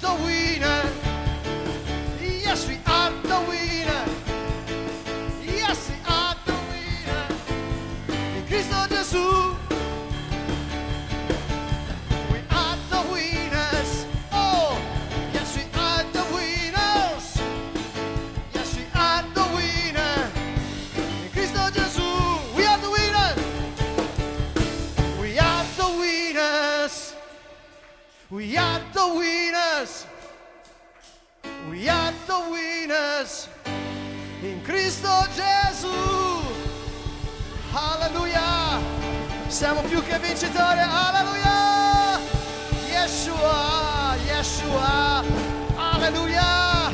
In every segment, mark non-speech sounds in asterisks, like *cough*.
the winner. Yes, we are the winner. Yes, we are the winner. In Cristo Gesù. We are the winners. Oh, yes, we are the winners. Yes, we are the winner. In Cristo Gesù. We are the winners. We are the winners. We are the winners. Siamo più che vincitori. Alleluia. Yeshua. Yeshua. Alleluia.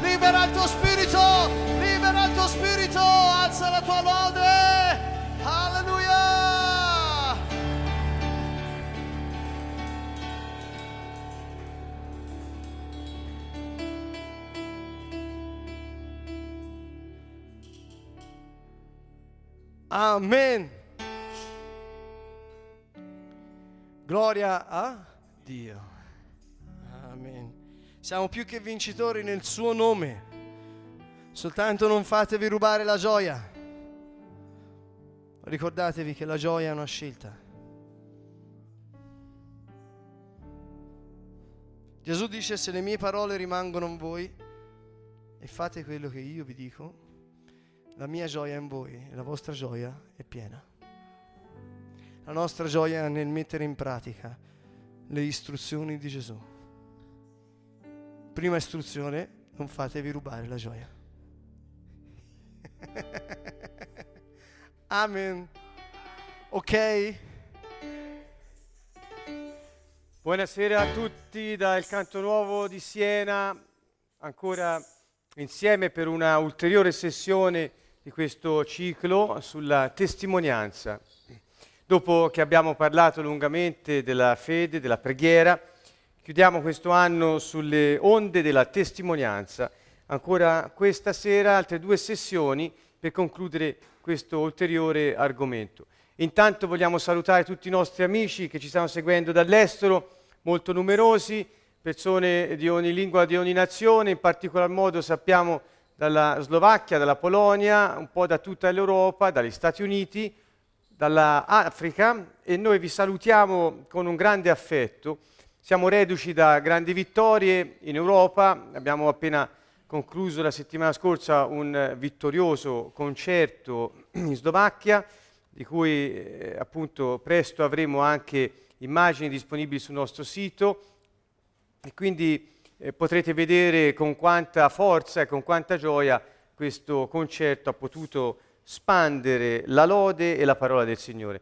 Libera il tuo spirito. Libera il tuo spirito. Alza la tua lode. Alleluia. Amen. Gloria a Dio. Amen. Siamo più che vincitori nel suo nome. Soltanto non fatevi rubare la gioia. Ricordatevi che la gioia è una scelta. Gesù dice se le mie parole rimangono in voi e fate quello che io vi dico, la mia gioia è in voi e la vostra gioia è piena. La nostra gioia nel mettere in pratica le istruzioni di Gesù. Prima istruzione, non fatevi rubare la gioia. *laughs* Amen. Ok? Buonasera a tutti dal Canto Nuovo di Siena, ancora insieme per una ulteriore sessione di questo ciclo sulla testimonianza. Dopo che abbiamo parlato lungamente della fede, della preghiera, chiudiamo questo anno sulle onde della testimonianza. Ancora questa sera altre due sessioni per concludere questo ulteriore argomento. Intanto vogliamo salutare tutti i nostri amici che ci stanno seguendo dall'estero, molto numerosi, persone di ogni lingua, di ogni nazione, in particolar modo sappiamo dalla Slovacchia, dalla Polonia, un po' da tutta l'Europa, dagli Stati Uniti, dall'Africa e noi vi salutiamo con un grande affetto. Siamo reduci da grandi vittorie in Europa, abbiamo appena concluso la settimana scorsa un vittorioso concerto in Slovacchia, di cui eh, appunto presto avremo anche immagini disponibili sul nostro sito e quindi eh, potrete vedere con quanta forza e con quanta gioia questo concerto ha potuto spandere la lode e la parola del Signore.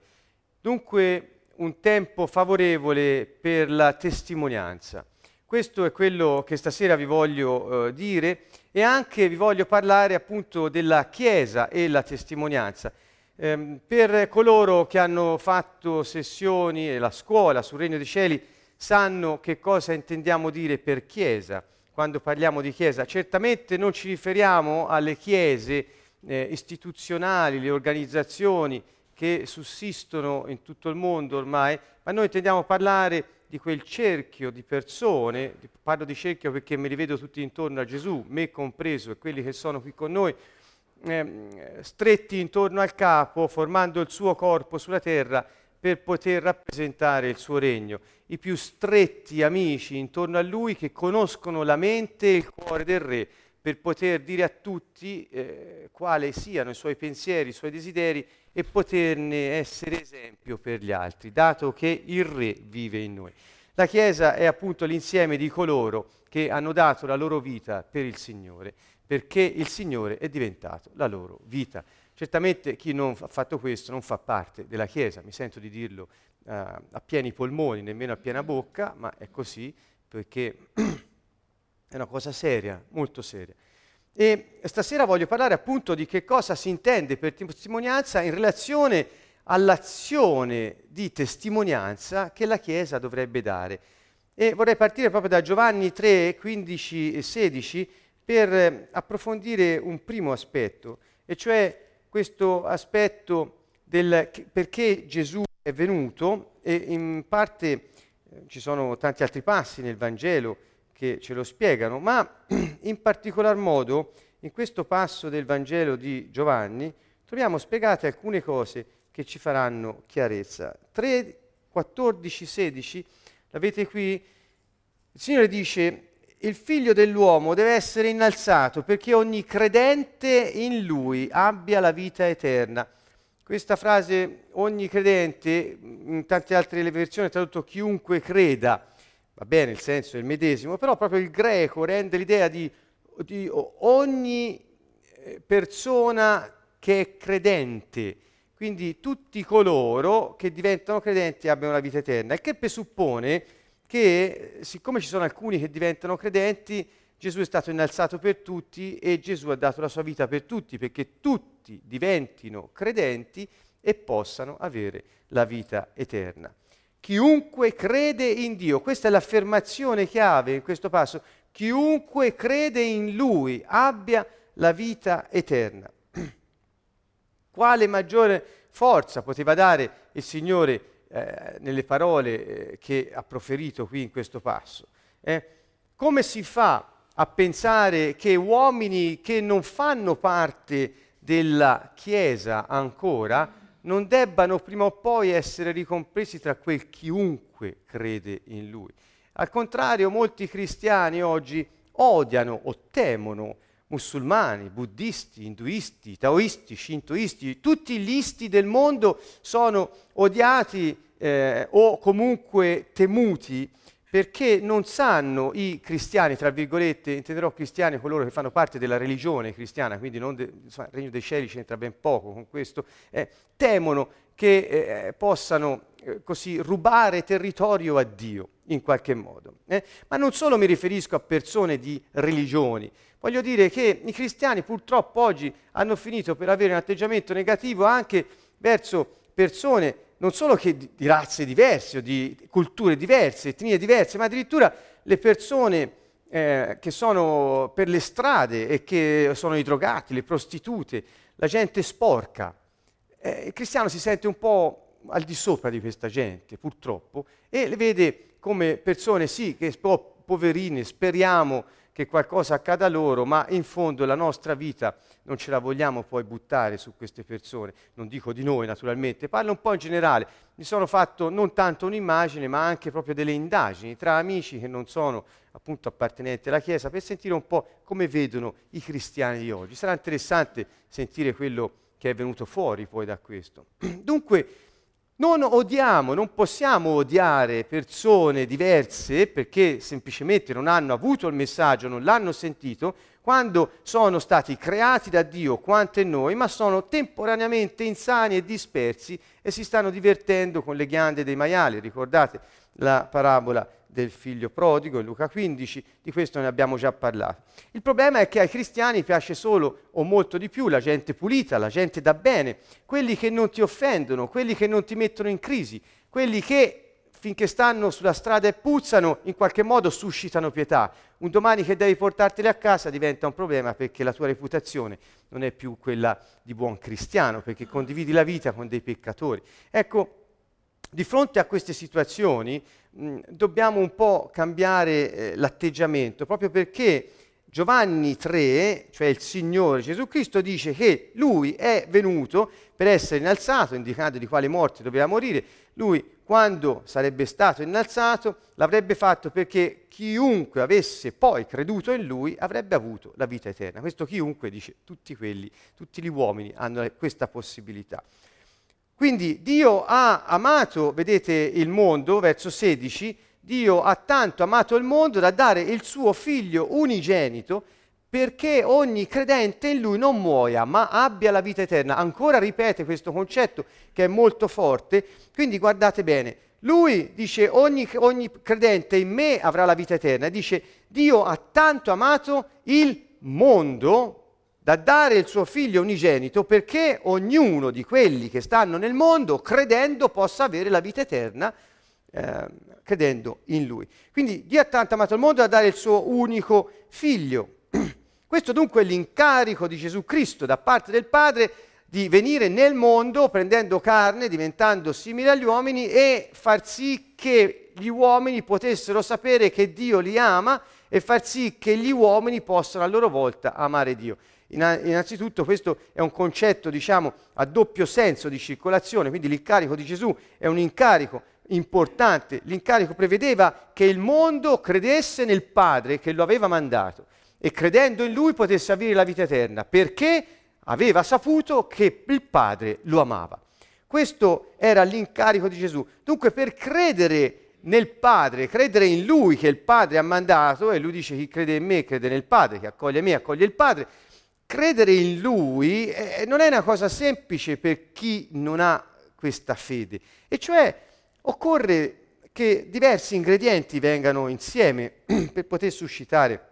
Dunque un tempo favorevole per la testimonianza. Questo è quello che stasera vi voglio eh, dire e anche vi voglio parlare appunto della Chiesa e la testimonianza. Ehm, per coloro che hanno fatto sessioni e la scuola sul Regno dei Cieli sanno che cosa intendiamo dire per Chiesa quando parliamo di Chiesa. Certamente non ci riferiamo alle chiese eh, istituzionali, le organizzazioni che sussistono in tutto il mondo ormai, ma noi intendiamo parlare di quel cerchio di persone, parlo di cerchio perché me li vedo tutti intorno a Gesù, me compreso e quelli che sono qui con noi, eh, stretti intorno al capo, formando il suo corpo sulla terra per poter rappresentare il suo regno. I più stretti amici intorno a lui che conoscono la mente e il cuore del re per poter dire a tutti eh, quali siano i suoi pensieri, i suoi desideri e poterne essere esempio per gli altri, dato che il Re vive in noi. La Chiesa è appunto l'insieme di coloro che hanno dato la loro vita per il Signore, perché il Signore è diventato la loro vita. Certamente chi non ha fatto questo non fa parte della Chiesa, mi sento di dirlo uh, a pieni polmoni, nemmeno a piena bocca, ma è così perché *clears throat* è una cosa seria, molto seria. E stasera voglio parlare appunto di che cosa si intende per testimonianza in relazione all'azione di testimonianza che la Chiesa dovrebbe dare. E vorrei partire proprio da Giovanni 3, 15 e 16 per approfondire un primo aspetto, e cioè questo aspetto del perché Gesù è venuto e in parte eh, ci sono tanti altri passi nel Vangelo che ce lo spiegano, ma *clears throat* in particolar modo in questo passo del Vangelo di Giovanni troviamo spiegate alcune cose che ci faranno chiarezza. 3, 14, 16, l'avete qui? Il Signore dice, il figlio dell'uomo deve essere innalzato perché ogni credente in lui abbia la vita eterna. Questa frase, ogni credente, in tante altre versioni è tradotto chiunque creda, va bene, il senso è il medesimo, però proprio il greco rende l'idea di, di ogni eh, persona che è credente, quindi tutti coloro che diventano credenti abbiano la vita eterna, il che presuppone che siccome ci sono alcuni che diventano credenti, Gesù è stato innalzato per tutti e Gesù ha dato la sua vita per tutti, perché tutti diventino credenti e possano avere la vita eterna. Chiunque crede in Dio, questa è l'affermazione chiave in questo passo, chiunque crede in Lui abbia la vita eterna. *clears throat* Quale maggiore forza poteva dare il Signore eh, nelle parole eh, che ha proferito qui in questo passo? Eh? Come si fa a pensare che uomini che non fanno parte della Chiesa ancora non debbano prima o poi essere ricompresi tra quel chiunque crede in Lui? Al contrario, molti cristiani oggi odiano o temono musulmani, buddisti, induisti, taoisti, shintoisti, tutti gli isti del mondo sono odiati eh, o comunque temuti perché non sanno i cristiani, tra virgolette, intenderò cristiani coloro che fanno parte della religione cristiana, quindi de, insomma, il regno dei cieli c'entra ben poco con questo, eh, temono che eh, possano eh, così rubare territorio a Dio in qualche modo. Eh. Ma non solo mi riferisco a persone di religioni, Voglio dire che i cristiani purtroppo oggi hanno finito per avere un atteggiamento negativo anche verso persone non solo che di, di razze diverse o di culture diverse, etnie diverse, ma addirittura le persone eh, che sono per le strade e che sono i drogati, le prostitute, la gente sporca. Eh, il cristiano si sente un po' al di sopra di questa gente, purtroppo, e le vede come persone, sì, che poverine, speriamo che qualcosa accada loro, ma in fondo la nostra vita non ce la vogliamo poi buttare su queste persone. Non dico di noi naturalmente, parlo un po' in generale. Mi sono fatto non tanto un'immagine, ma anche proprio delle indagini tra amici che non sono appunto appartenenti alla Chiesa per sentire un po' come vedono i cristiani di oggi. Sarà interessante sentire quello che è venuto fuori poi da questo. *clears throat* Dunque, non odiamo, non possiamo odiare persone diverse perché semplicemente non hanno avuto il messaggio, non l'hanno sentito, quando sono stati creati da Dio quanto noi, ma sono temporaneamente insani e dispersi e si stanno divertendo con le ghiande dei maiali. Ricordate la parabola del figlio prodigo in Luca 15, di questo ne abbiamo già parlato. Il problema è che ai cristiani piace solo o molto di più la gente pulita, la gente da bene, quelli che non ti offendono, quelli che non ti mettono in crisi, quelli che finché stanno sulla strada e puzzano, in qualche modo suscitano pietà. Un domani che devi portarteli a casa diventa un problema perché la tua reputazione non è più quella di buon cristiano, perché condividi la vita con dei peccatori. Ecco, di fronte a queste situazioni mh, dobbiamo un po' cambiare eh, l'atteggiamento, proprio perché Giovanni 3, cioè il Signore Gesù Cristo, dice che lui è venuto per essere innalzato, indicando di quale morte doveva morire. Lui, quando sarebbe stato innalzato, l'avrebbe fatto perché chiunque avesse poi creduto in lui avrebbe avuto la vita eterna. Questo chiunque dice tutti quelli, tutti gli uomini hanno questa possibilità. Quindi Dio ha amato, vedete il mondo, verso 16, Dio ha tanto amato il mondo da dare il suo figlio unigenito perché ogni credente in lui non muoia, ma abbia la vita eterna. Ancora ripete questo concetto che è molto forte, quindi guardate bene. Lui dice ogni, ogni credente in me avrà la vita eterna, dice Dio ha tanto amato il mondo da dare il suo figlio unigenito perché ognuno di quelli che stanno nel mondo credendo possa avere la vita eterna eh, credendo in lui. Quindi Dio ha tanto amato il mondo da dare il suo unico figlio. *clears throat* Questo dunque è l'incarico di Gesù Cristo da parte del Padre di venire nel mondo prendendo carne, diventando simile agli uomini e far sì che gli uomini potessero sapere che Dio li ama e far sì che gli uomini possano a loro volta amare Dio. Innanzitutto questo è un concetto, diciamo, a doppio senso di circolazione, quindi l'incarico di Gesù è un incarico importante. L'incarico prevedeva che il mondo credesse nel Padre che lo aveva mandato e credendo in lui potesse avere la vita eterna, perché aveva saputo che il Padre lo amava. Questo era l'incarico di Gesù. Dunque per credere nel Padre, credere in Lui che il Padre ha mandato, e Lui dice chi crede in me crede nel Padre, chi accoglie me accoglie il Padre, credere in Lui eh, non è una cosa semplice per chi non ha questa fede, e cioè occorre che diversi ingredienti vengano insieme *clears throat* per poter suscitare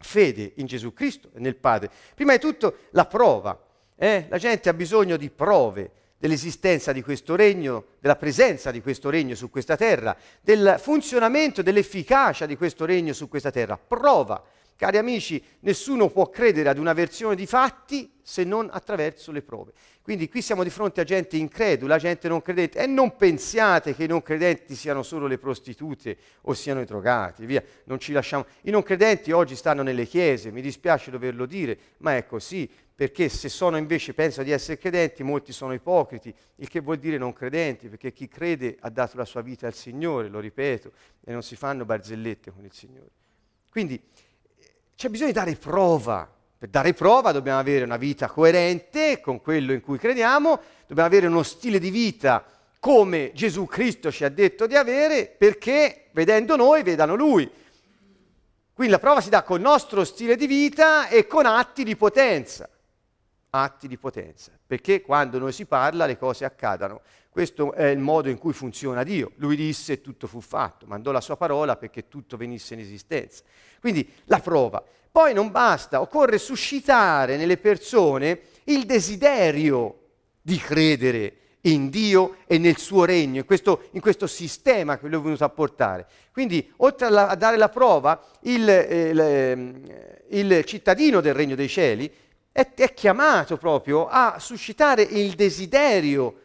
fede in Gesù Cristo e nel Padre. Prima di tutto la prova, eh? la gente ha bisogno di prove dell'esistenza di questo regno, della presenza di questo regno su questa terra, del funzionamento, dell'efficacia di questo regno su questa terra. Prova Cari amici, nessuno può credere ad una versione di fatti se non attraverso le prove. Quindi qui siamo di fronte a gente incredula, gente non credente e non pensiate che i non credenti siano solo le prostitute o siano i drogati, via, non ci lasciamo. I non credenti oggi stanno nelle chiese, mi dispiace doverlo dire, ma è così, perché se sono invece, pensano di essere credenti, molti sono ipocriti, il che vuol dire non credenti, perché chi crede ha dato la sua vita al Signore, lo ripeto, e non si fanno barzellette con il Signore. Quindi c'è bisogno di dare prova. Per dare prova dobbiamo avere una vita coerente con quello in cui crediamo, dobbiamo avere uno stile di vita come Gesù Cristo ci ha detto di avere, perché vedendo noi vedano Lui. Quindi la prova si dà col nostro stile di vita e con atti di potenza. Atti di potenza, perché quando noi si parla le cose accadano. Questo è il modo in cui funziona Dio. Lui disse e tutto fu fatto, mandò la sua parola perché tutto venisse in esistenza. Quindi la prova. Poi non basta, occorre suscitare nelle persone il desiderio di credere in Dio e nel suo regno, in questo, in questo sistema che lui è venuto a portare. Quindi, oltre a, la, a dare la prova, il, eh, ehm, il, cittadino del regno dei cieli è, è chiamato proprio a suscitare il desiderio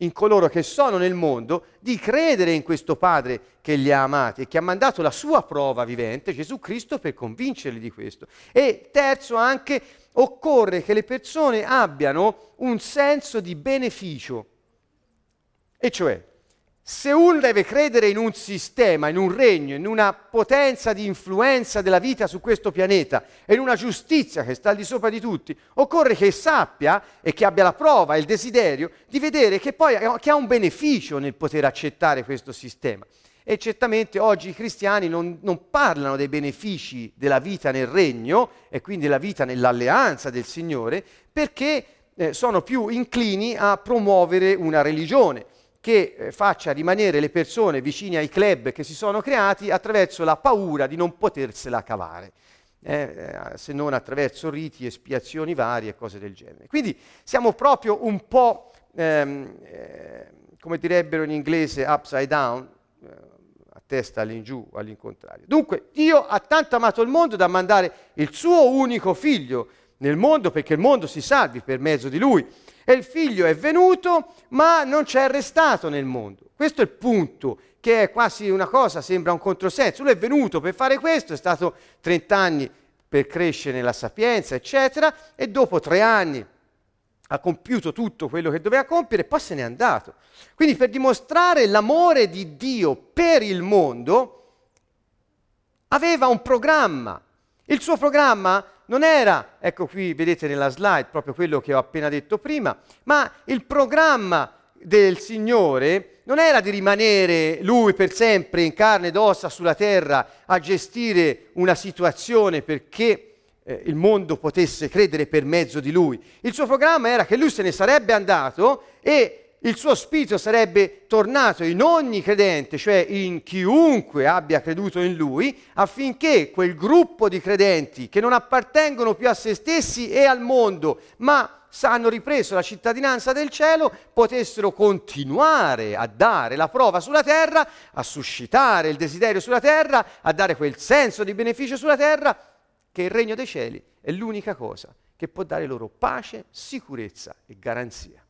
in coloro che sono nel mondo di credere in questo Padre che li ha amati e che ha mandato la sua prova vivente, Gesù Cristo, per convincerli di questo. E terzo anche, occorre che le persone abbiano un senso di beneficio, e cioè se uno deve credere in un sistema, in un regno, in una potenza di influenza della vita su questo pianeta e in una giustizia che sta al di sopra di tutti, occorre che sappia e che abbia la prova e il desiderio di vedere che poi che ha un beneficio nel poter accettare questo sistema. E certamente oggi i cristiani non, non parlano dei benefici della vita nel regno e quindi della vita nell'alleanza del Signore perché eh, sono più inclini a promuovere una religione che eh, faccia rimanere le persone vicine ai club che si sono creati attraverso la paura di non potersela cavare, eh, eh, se non attraverso riti, espiazioni varie e cose del genere. Quindi siamo proprio un po', ehm, eh, come direbbero in inglese, upside down, eh, a testa all'ingiù all'incontrario. Dunque, Dio ha tanto amato il mondo da mandare il suo unico figlio nel mondo perché il mondo si salvi per mezzo di lui e il figlio è venuto, ma non c'è restato nel mondo. Questo è il punto, che è quasi una cosa, sembra un controsenso. Lui è venuto per fare questo, è stato 30 anni per crescere nella sapienza, eccetera, e dopo tre anni ha compiuto tutto quello che doveva compiere e poi se n'è andato. Quindi per dimostrare l'amore di Dio per il mondo, aveva un programma. Il suo programma non era, ecco qui vedete nella slide proprio quello che ho appena detto prima, ma il programma del Signore non era di rimanere lui per sempre in carne ed ossa sulla terra a gestire una situazione perché eh, il mondo potesse credere per mezzo di lui. Il suo programma era che lui se ne sarebbe andato e il suo spirito sarebbe tornato in ogni credente, cioè in chiunque abbia creduto in lui, affinché quel gruppo di credenti che non appartengono più a se stessi e al mondo, ma hanno ripreso la cittadinanza del cielo, potessero continuare a dare la prova sulla terra, a suscitare il desiderio sulla terra, a dare quel senso di beneficio sulla terra, che il regno dei cieli è l'unica cosa che può dare loro pace, sicurezza e garanzia.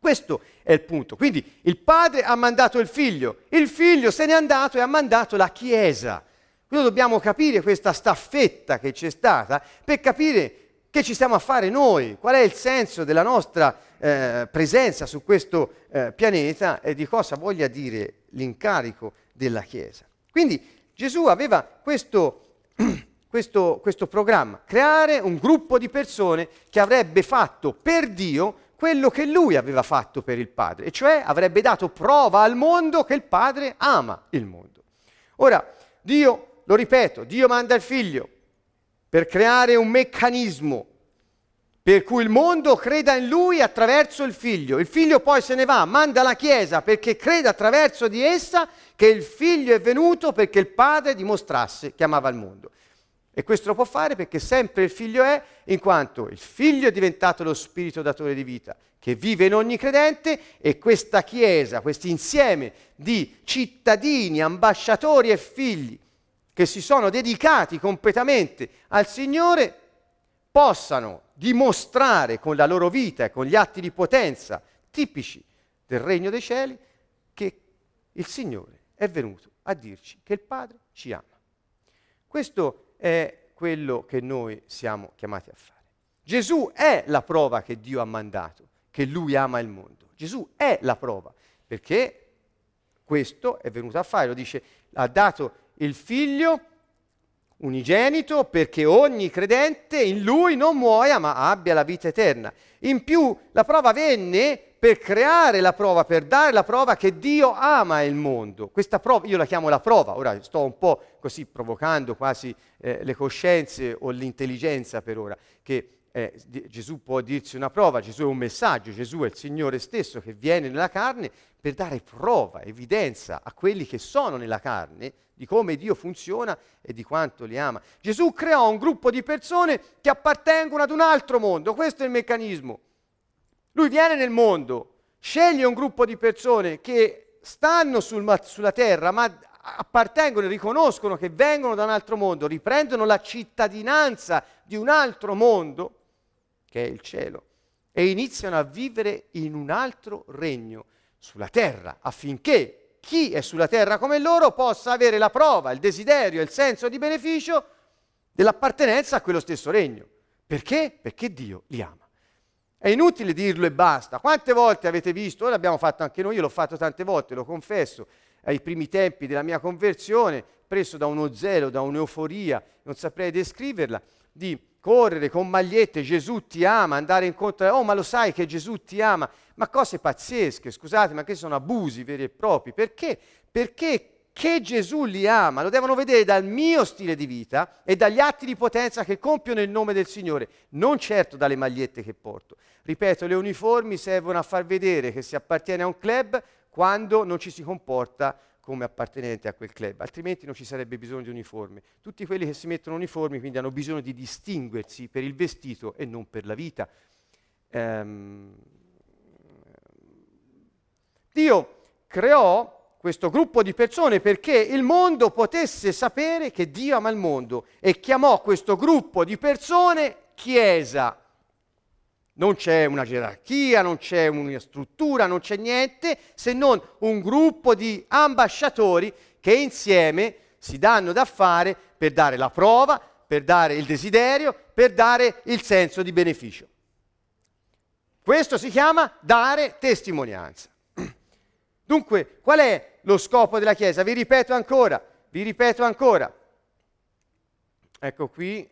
Questo è il punto. Quindi il padre ha mandato il figlio, il figlio se n'è andato e ha mandato la Chiesa. Noi dobbiamo capire questa staffetta che c'è stata per capire che ci stiamo a fare noi, qual è il senso della nostra eh, presenza su questo eh, pianeta e di cosa voglia dire l'incarico della Chiesa. Quindi Gesù aveva questo, *clears throat* questo, questo programma, creare un gruppo di persone che avrebbe fatto per Dio quello che lui aveva fatto per il Padre, e cioè avrebbe dato prova al mondo che il Padre ama il mondo. Ora, Dio lo ripeto, Dio manda il figlio per creare un meccanismo per cui il mondo creda in lui attraverso il figlio. Il figlio poi se ne va, manda la Chiesa perché creda attraverso di essa che il figlio è venuto perché il padre dimostrasse che amava il mondo. E questo lo può fare perché sempre il figlio è, in quanto il figlio è diventato lo spirito datore di vita, che vive in ogni credente e questa Chiesa, questo insieme di cittadini, ambasciatori e figli, che si sono dedicati completamente al Signore possano dimostrare con la loro vita e con gli atti di potenza tipici del regno dei cieli che il Signore è venuto a dirci che il Padre ci ama. Questo è quello che noi siamo chiamati a fare. Gesù è la prova che Dio ha mandato, che Lui ama il mondo. Gesù è la prova, perché questo è venuto a fare, lo dice, ha dato il figlio unigenito perché ogni credente in lui non muoia ma abbia la vita eterna. In più la prova venne per creare la prova, per dare la prova che Dio ama il mondo. Questa prova, io la chiamo la prova, ora sto un po' così provocando quasi eh, le coscienze o l'intelligenza per ora, che eh, Gesù può dirsi una prova, Gesù è un messaggio, Gesù è il Signore stesso che viene nella carne per dare prova, evidenza a quelli che sono nella carne di come Dio funziona e di quanto li ama. Gesù creò un gruppo di persone che appartengono ad un altro mondo, questo è il meccanismo. Lui viene nel mondo, sceglie un gruppo di persone che stanno sul, sulla terra, ma appartengono e riconoscono che vengono da un altro mondo, riprendono la cittadinanza di un altro mondo che è il cielo, e iniziano a vivere in un altro regno sulla terra, affinché chi è sulla terra come loro possa avere la prova, il desiderio, il senso di beneficio dell'appartenenza a quello stesso regno. Perché? Perché Dio li ama. È inutile dirlo e basta. Quante volte avete visto, ora l'abbiamo fatto anche noi, io l'ho fatto tante volte, lo confesso, ai primi tempi della mia conversione, preso da uno zelo, da un'euforia, non saprei descriverla, di correre con magliette, Gesù ti ama, andare incontro, oh ma lo sai che Gesù ti ama, ma cose pazzesche, scusate, ma che sono abusi veri e propri, perché? Perché che Gesù li ama, lo devono vedere dal mio stile di vita e dagli atti di potenza che compio nel nome del Signore, non certo dalle magliette che porto. Ripeto, le uniformi servono a far vedere che si appartiene a un club quando non ci si comporta come appartenente a quel club, altrimenti non ci sarebbe bisogno di uniforme. Tutti quelli che si mettono uniformi quindi hanno bisogno di distinguersi per il vestito e non per la vita. Ehm, Dio creò questo gruppo di persone perché il mondo potesse sapere che Dio ama il mondo e chiamò questo gruppo di persone Chiesa. Non c'è una gerarchia, non c'è una struttura, non c'è niente se non un gruppo di ambasciatori che insieme si danno da fare per dare la prova, per dare il desiderio, per dare il senso di beneficio. Questo si chiama dare testimonianza. Dunque, qual è lo scopo della Chiesa? Vi ripeto ancora, vi ripeto ancora. Ecco qui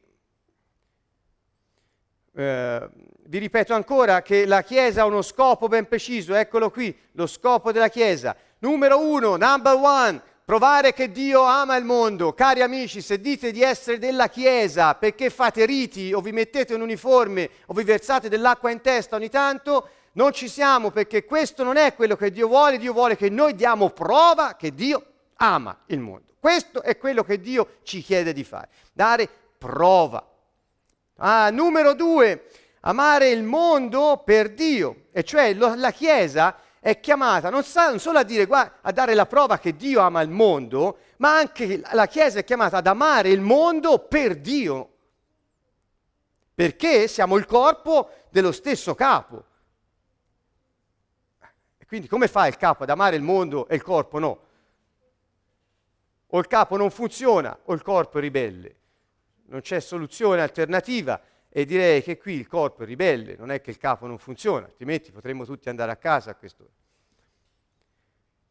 eh, vi ripeto ancora che la Chiesa ha uno scopo ben preciso, eccolo qui, lo scopo della Chiesa. Numero uno, number one, provare che Dio ama il mondo. Cari amici, se dite di essere della Chiesa perché fate riti o vi mettete un uniforme o vi versate dell'acqua in testa ogni tanto, non ci siamo perché questo non è quello che Dio vuole, Dio vuole che noi diamo prova che Dio ama il mondo. Questo è quello che Dio ci chiede di fare, dare prova. Ah, numero due, amare il mondo per Dio, e cioè lo, la Chiesa è chiamata non, sa, non solo a, dire, guarda, a dare la prova che Dio ama il mondo, ma anche la Chiesa è chiamata ad amare il mondo per Dio, perché siamo il corpo dello stesso capo. Quindi come fa il capo ad amare il mondo e il corpo no? O il capo non funziona o il corpo è ribelle. Non c'è soluzione alternativa e direi che qui il corpo è ribelle, non è che il capo non funziona, altrimenti potremmo tutti andare a casa a quest'ora.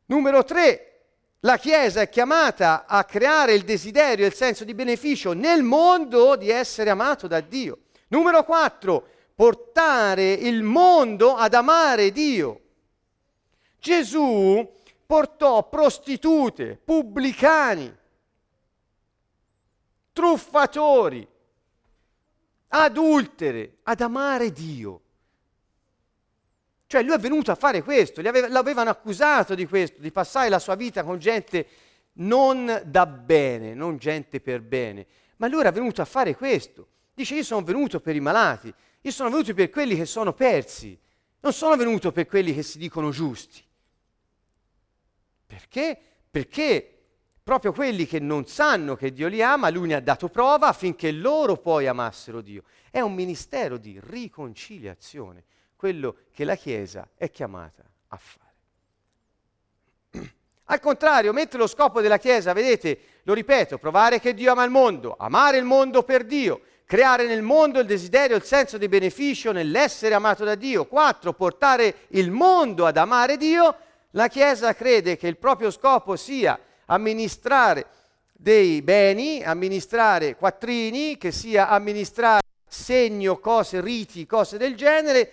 Numero tre, la Chiesa è chiamata a creare il desiderio e il senso di beneficio nel mondo di essere amato da Dio. Numero quattro, portare il mondo ad amare Dio. Gesù portò prostitute, pubblicani, truffatori, adultere ad amare Dio. Cioè lui è venuto a fare questo, aveva, l'avevano accusato di questo, di passare la sua vita con gente non da bene, non gente per bene, ma lui era venuto a fare questo. Dice io sono venuto per i malati, io sono venuto per quelli che sono persi, non sono venuto per quelli che si dicono giusti. Perché? Perché proprio quelli che non sanno che Dio li ama, lui ne ha dato prova affinché loro poi amassero Dio. È un ministero di riconciliazione quello che la Chiesa è chiamata a fare. *clears throat* Al contrario, mentre lo scopo della Chiesa, vedete, lo ripeto, provare che Dio ama il mondo, amare il mondo per Dio, creare nel mondo il desiderio, il senso di beneficio nell'essere amato da Dio. Quattro, portare il mondo ad amare Dio, la Chiesa crede che il proprio scopo sia amministrare dei beni, amministrare quattrini, che sia amministrare segno, cose, riti, cose del genere,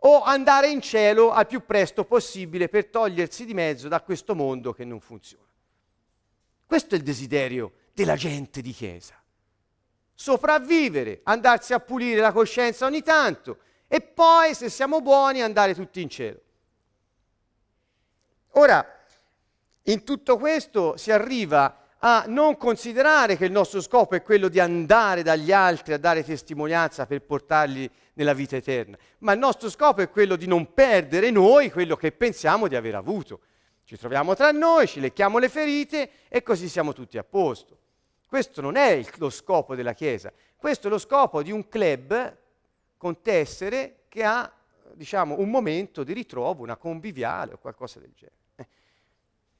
o andare in cielo al più presto possibile per togliersi di mezzo da questo mondo che non funziona. Questo è il desiderio della gente di chiesa. Sopravvivere, andarsi a pulire la coscienza ogni tanto e poi, se siamo buoni, andare tutti in cielo. Ora, in tutto questo si arriva a non considerare che il nostro scopo è quello di andare dagli altri a dare testimonianza per portarli nella vita eterna, ma il nostro scopo è quello di non perdere noi quello che pensiamo di aver avuto. Ci troviamo tra noi, ci lecchiamo le ferite e così siamo tutti a posto. Questo non è il, lo scopo della Chiesa, questo è lo scopo di un club con tessere che ha diciamo, un momento di ritrovo, una conviviale o qualcosa del genere.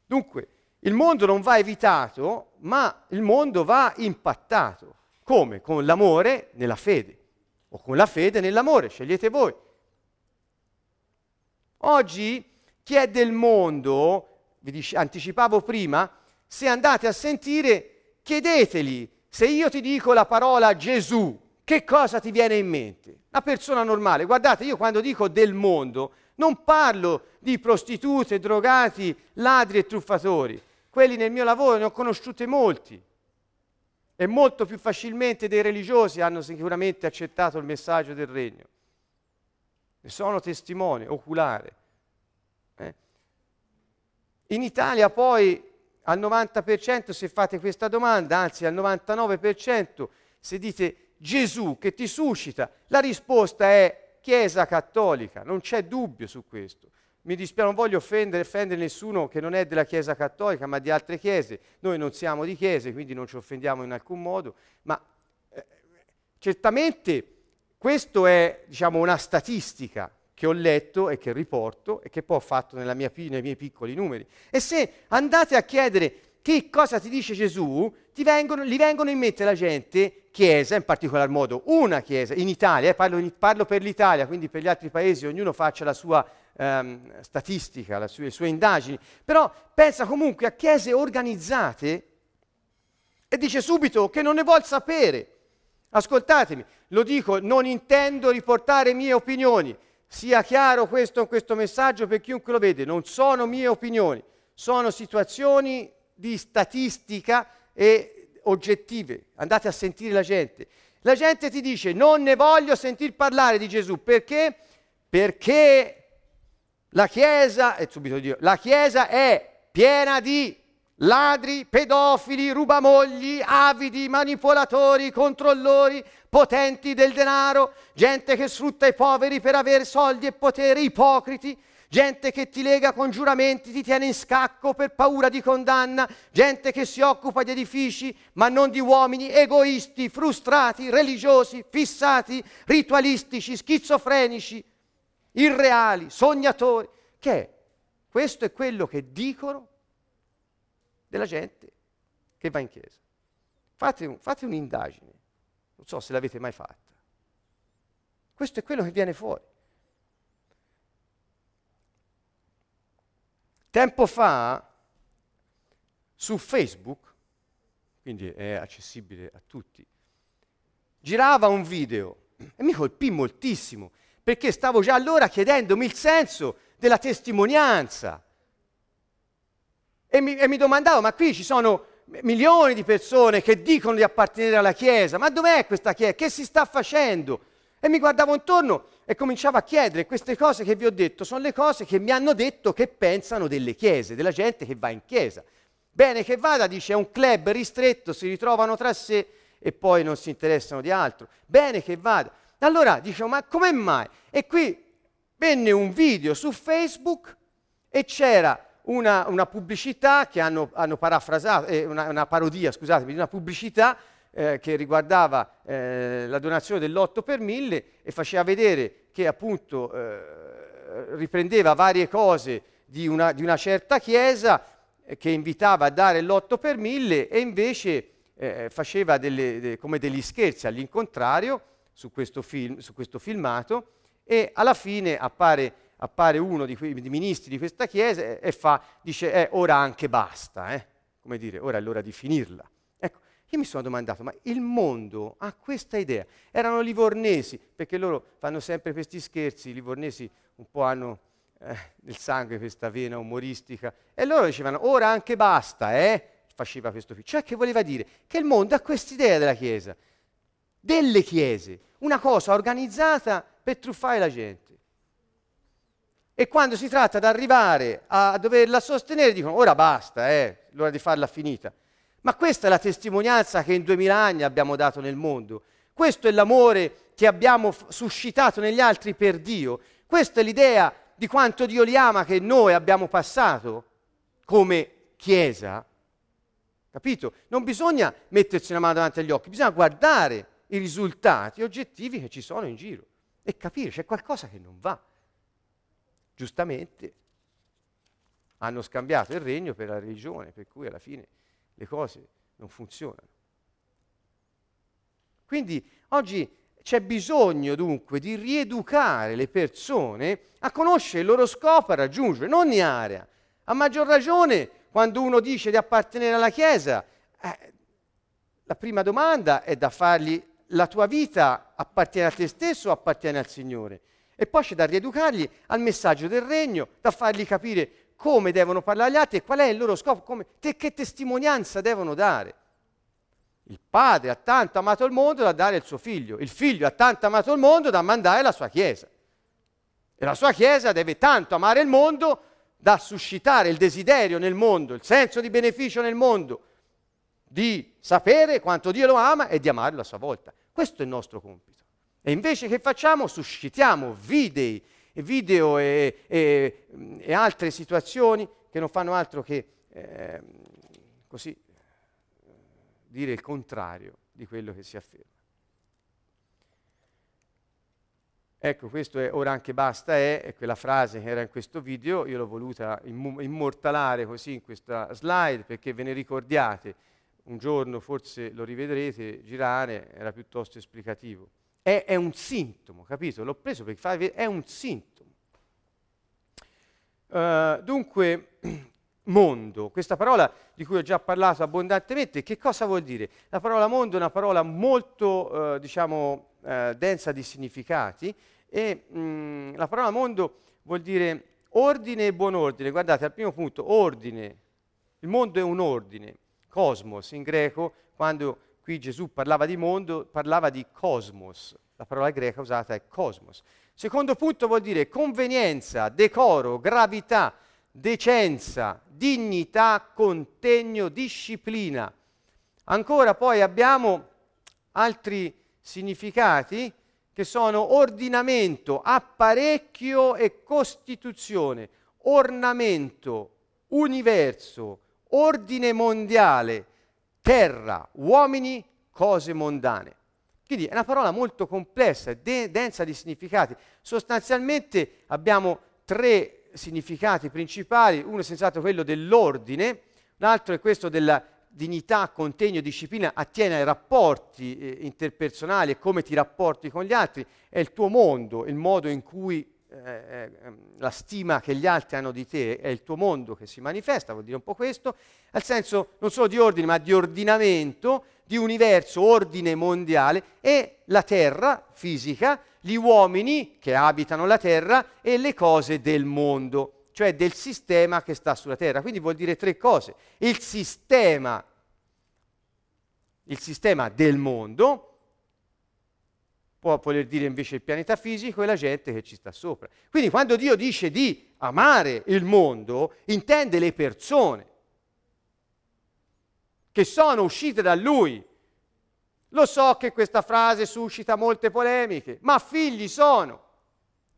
Dunque, il mondo non va evitato, ma il mondo va impattato. Come? Con l'amore nella fede o con la fede nell'amore, scegliete voi. Oggi chi è del mondo, vi dice, anticipavo prima, se andate a sentire, chiedeteli se io ti dico la parola Gesù, che cosa ti viene in mente? Una persona normale, guardate, io quando dico del mondo non parlo di prostitute, drogati, ladri e truffatori. Quelli nel mio lavoro ne ho conosciute molti e molto più facilmente dei religiosi hanno sicuramente accettato il messaggio del regno. Ne sono testimone oculare. Eh? In Italia poi al 90% se fate questa domanda, anzi al 99% se dite Gesù che ti suscita, la risposta è Chiesa cattolica, non c'è dubbio su questo mi dispiace, non voglio offendere, offendere nessuno che non è della Chiesa cattolica, ma di altre chiese. Noi non siamo di chiese, quindi non ci offendiamo in alcun modo, ma eh, certamente questa è diciamo, una statistica che ho letto e che riporto e che poi ho fatto mia, nei miei piccoli numeri. E se andate a chiedere che cosa ti dice Gesù, ti vengono, gli vengono in mente la gente, chiesa in particolar modo, una chiesa, in Italia, eh, parlo, parlo per l'Italia, quindi per gli altri paesi ognuno faccia la sua ehm, statistica, sue, le sue indagini, però pensa comunque a chiese organizzate e dice subito che non ne vuol sapere. Ascoltatemi, lo dico, non intendo riportare mie opinioni, sia chiaro questo questo messaggio per chiunque lo vede, non sono mie opinioni, sono situazioni di statistica e oggettive. Andate a sentire la gente. La gente ti dice non ne voglio sentir parlare di Gesù perché? Perché la Chiesa, e subito Dio, la Chiesa è piena di ladri, pedofili, rubamogli, avidi, manipolatori, controllori, potenti del denaro, gente che sfrutta i poveri per avere soldi e potere, ipocriti, gente che ti lega con giuramenti, ti tiene in scacco per paura di condanna, gente che si occupa di edifici, ma non di uomini, egoisti, frustrati, religiosi, fissati, ritualistici, schizofrenici irreali, sognatori, che è? Questo è quello che dicono della gente che va in chiesa. Fate, fate un'indagine, non so se l'avete mai fatta. Questo è quello che viene fuori. Tempo fa su Facebook, quindi è accessibile a tutti, girava un video e mi colpì moltissimo perché stavo già allora chiedendomi il senso della testimonianza. E mi, e mi domandavo, ma qui ci sono milioni di persone che dicono di appartenere alla Chiesa, ma dov'è questa Chiesa? Che si sta facendo? E mi guardavo intorno e cominciavo a chiedere, queste cose che vi ho detto sono le cose che mi hanno detto che pensano delle chiese, della gente che va in chiesa. Bene che vada, dice, è un club ristretto, si ritrovano tra sé e poi non si interessano di altro. Bene che vada. Allora dicevo, ma come mai? E qui venne un video su Facebook e c'era una, una pubblicità che hanno, hanno parafrasato, eh, una, una, parodia, scusatemi, di una pubblicità eh, che riguardava eh, la donazione dell'8 per 1000 e faceva vedere che appunto eh, riprendeva varie cose di una, di una certa chiesa eh, che invitava a dare l'8 per 1000 e invece eh, faceva delle, de, come degli scherzi all'incontrario su questo, film, su questo filmato e alla fine appare appare uno di quei ministri di questa chiesa e, e fa, dice, eh, ora anche basta, eh? come dire, ora è l'ora di finirla. Io mi sono domandato, ma il mondo ha questa idea? Erano livornesi, perché loro fanno sempre questi scherzi, i livornesi un po' hanno eh, nel sangue questa vena umoristica, e loro dicevano, ora anche basta, eh? Faceva questo film. Cioè, che voleva dire? Che il mondo ha quest'idea della Chiesa, delle chiese, una cosa organizzata per truffare la gente. E quando si tratta di arrivare a doverla sostenere, dicono ora basta, è l'ora di farla finita. Ma questa è la testimonianza che in duemila anni abbiamo dato nel mondo. Questo è l'amore che abbiamo f- suscitato negli altri per Dio. Questa è l'idea di quanto Dio li ama che noi abbiamo passato come Chiesa. Capito? Non bisogna mettersi una mano davanti agli occhi, bisogna guardare i risultati oggettivi che ci sono in giro e capire c'è qualcosa che non va giustamente hanno scambiato il regno per la religione, per cui alla fine le cose non funzionano. Quindi oggi c'è bisogno dunque di rieducare le persone a conoscere il loro scopo, a raggiungere, in area. A maggior ragione quando uno dice di appartenere alla Chiesa, eh, la prima domanda è da fargli la tua vita appartiene a te stesso o appartiene al Signore? E poi c'è da rieducarli al messaggio del regno, da fargli capire come devono parlare agli altri e qual è il loro scopo, come, te, che testimonianza devono dare. Il padre ha tanto amato il mondo da dare il suo figlio, il figlio ha tanto amato il mondo da mandare la sua chiesa. E la sua chiesa deve tanto amare il mondo da suscitare il desiderio nel mondo, il senso di beneficio nel mondo, di sapere quanto Dio lo ama e di amarlo a sua volta. Questo è il nostro compito. E invece che facciamo? Suscitiamo video, video e, e, e, altre situazioni che non fanno altro che eh, così dire il contrario di quello che si afferma. Ecco, questo è ora anche basta è, è quella frase che era in questo video, io l'ho voluta immortalare così in questa slide perché ve ne ricordiate, un giorno forse lo rivedrete girare, era piuttosto esplicativo è, è un sintomo, capito? L'ho preso perché fa, è un sintomo. Uh, dunque, *clears throat* mondo, questa parola di cui ho già parlato abbondantemente, che cosa vuol dire? La parola mondo è una parola molto, uh, diciamo, uh, densa di significati e mh, mm, la parola mondo vuol dire ordine e buon ordine. Guardate, al primo punto, ordine. Il mondo è un ordine. Cosmos in greco, quando Qui Gesù parlava di mondo, parlava di cosmos. La parola greca usata è cosmos. Secondo punto vuol dire convenienza, decoro, gravità, decenza, dignità, contegno, disciplina. Ancora poi abbiamo altri significati che sono ordinamento, apparecchio e costituzione, ornamento, universo, ordine mondiale, terra, uomini, cose mondane. Quindi è una parola molto complessa, de- densa di significati. Sostanzialmente abbiamo tre significati principali, uno è senz'altro quello dell'ordine, l'altro è questo della, dignità, contegno, disciplina attiene ai rapporti eh, interpersonali e come ti rapporti con gli altri, è il tuo mondo, il modo in cui eh, la stima che gli altri hanno di te è il tuo mondo che si manifesta, vuol dire un po' questo, al senso non solo di ordine, ma di ordinamento, di universo, ordine mondiale e la terra fisica, gli uomini che abitano la terra e le cose del mondo, cioè del sistema che sta sulla terra. Quindi vuol dire tre cose. Il sistema, il sistema del mondo, può voler dire invece il pianeta fisico e la gente che ci sta sopra. Quindi quando Dio dice di amare il mondo, intende le persone che sono uscite da Lui. Lo so che questa frase suscita molte polemiche, ma figli sono,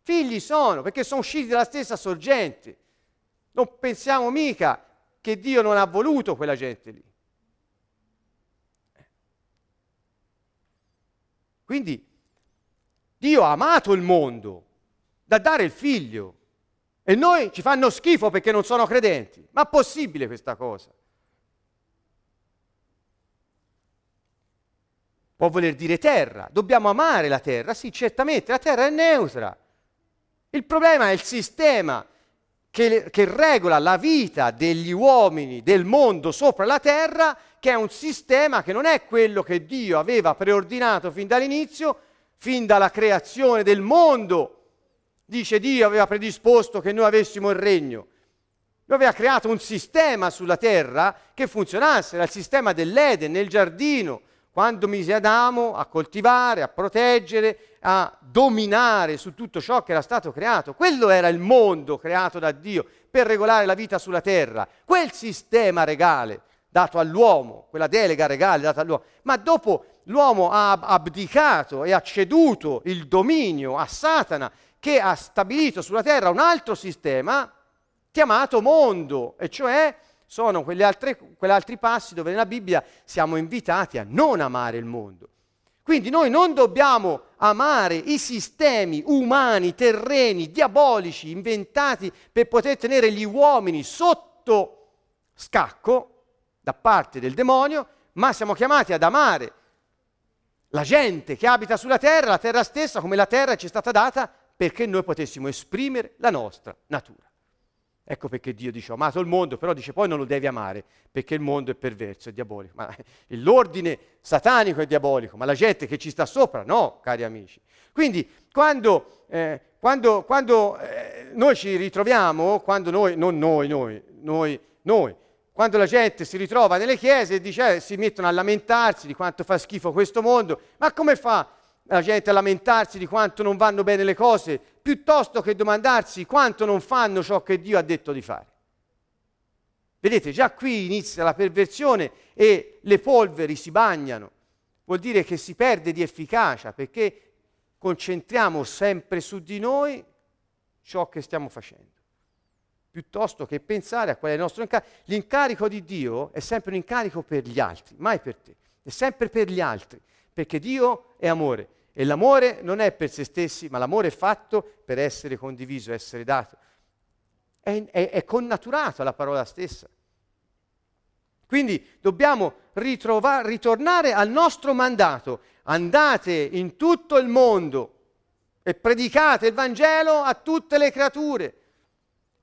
figli sono, perché sono usciti dalla stessa sorgente. Non pensiamo mica che Dio non ha voluto quella gente lì. Quindi Dio ha amato il mondo da dare il figlio e noi ci fanno schifo perché non sono credenti. Ma è possibile questa cosa? Può voler dire terra, dobbiamo amare la terra, sì, certamente, la terra è neutra. Il problema è il sistema che, che, regola la vita degli uomini del mondo sopra la terra, che è un sistema che non è quello che Dio aveva preordinato fin dall'inizio, fin dalla creazione del mondo, dice Dio aveva predisposto che noi avessimo il regno. Lui aveva creato un sistema sulla terra che funzionasse, era il sistema dell'Eden, nel giardino, quando mise Adamo a coltivare, a proteggere, a dominare su tutto ciò che era stato creato. Quello era il mondo creato da Dio per regolare la vita sulla terra. Quel sistema regale dato all'uomo, quella delega regale data all'uomo. Ma dopo l'uomo ha abdicato e ha ceduto il dominio a Satana che ha stabilito sulla terra un altro sistema chiamato mondo, e cioè sono quegli altri, quegli altri passi dove nella Bibbia siamo invitati a non amare il mondo. Quindi noi non dobbiamo amare i sistemi umani, terreni, diabolici, inventati per poter tenere gli uomini sotto scacco da parte del demonio, ma siamo chiamati ad amare la gente che abita sulla terra, la terra stessa, come la terra ci è stata data perché noi potessimo esprimere la nostra natura. Ecco perché Dio dice ho amato il mondo, però dice poi non lo devi amare perché il mondo è perverso, è diabolico. Ma *laughs* l'ordine satanico è diabolico, ma la gente che ci sta sopra no, cari amici. Quindi quando, eh, quando, quando eh, noi ci ritroviamo, quando noi, non noi, noi, noi, noi, quando la gente si ritrova nelle chiese e dice, eh, si mettono a lamentarsi di quanto fa schifo questo mondo, ma come fa la gente a lamentarsi di quanto non vanno bene le cose, piuttosto che domandarsi quanto non fanno ciò che Dio ha detto di fare? Vedete, già qui inizia la perversione e le polveri si bagnano. Vuol dire che si perde di efficacia perché concentriamo sempre su di noi ciò che stiamo facendo piuttosto che pensare a qual è il nostro incarico. L'incarico di Dio è sempre un incarico per gli altri, mai per te, è sempre per gli altri, perché Dio è amore e l'amore non è per se stessi, ma l'amore è fatto per essere condiviso, essere dato. È, è, è connaturato alla parola stessa. Quindi dobbiamo ritrova, ritornare al nostro mandato. Andate in tutto il mondo e predicate il Vangelo a tutte le creature.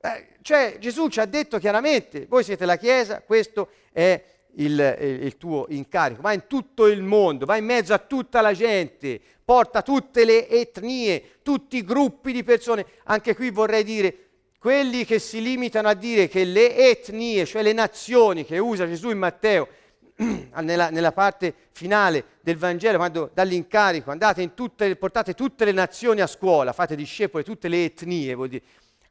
Eh, cioè Gesù ci ha detto chiaramente, voi siete la Chiesa, questo è il, il, tuo incarico, va in tutto il mondo, va in mezzo a tutta la gente, porta tutte le etnie, tutti i gruppi di persone. Anche qui vorrei dire, quelli che si limitano a dire che le etnie, cioè le nazioni che usa Gesù in Matteo, *clears throat* nella, nella, parte finale del Vangelo, quando dall'incarico andate in tutte, portate tutte le nazioni a scuola, fate discepoli tutte le etnie, vuol dire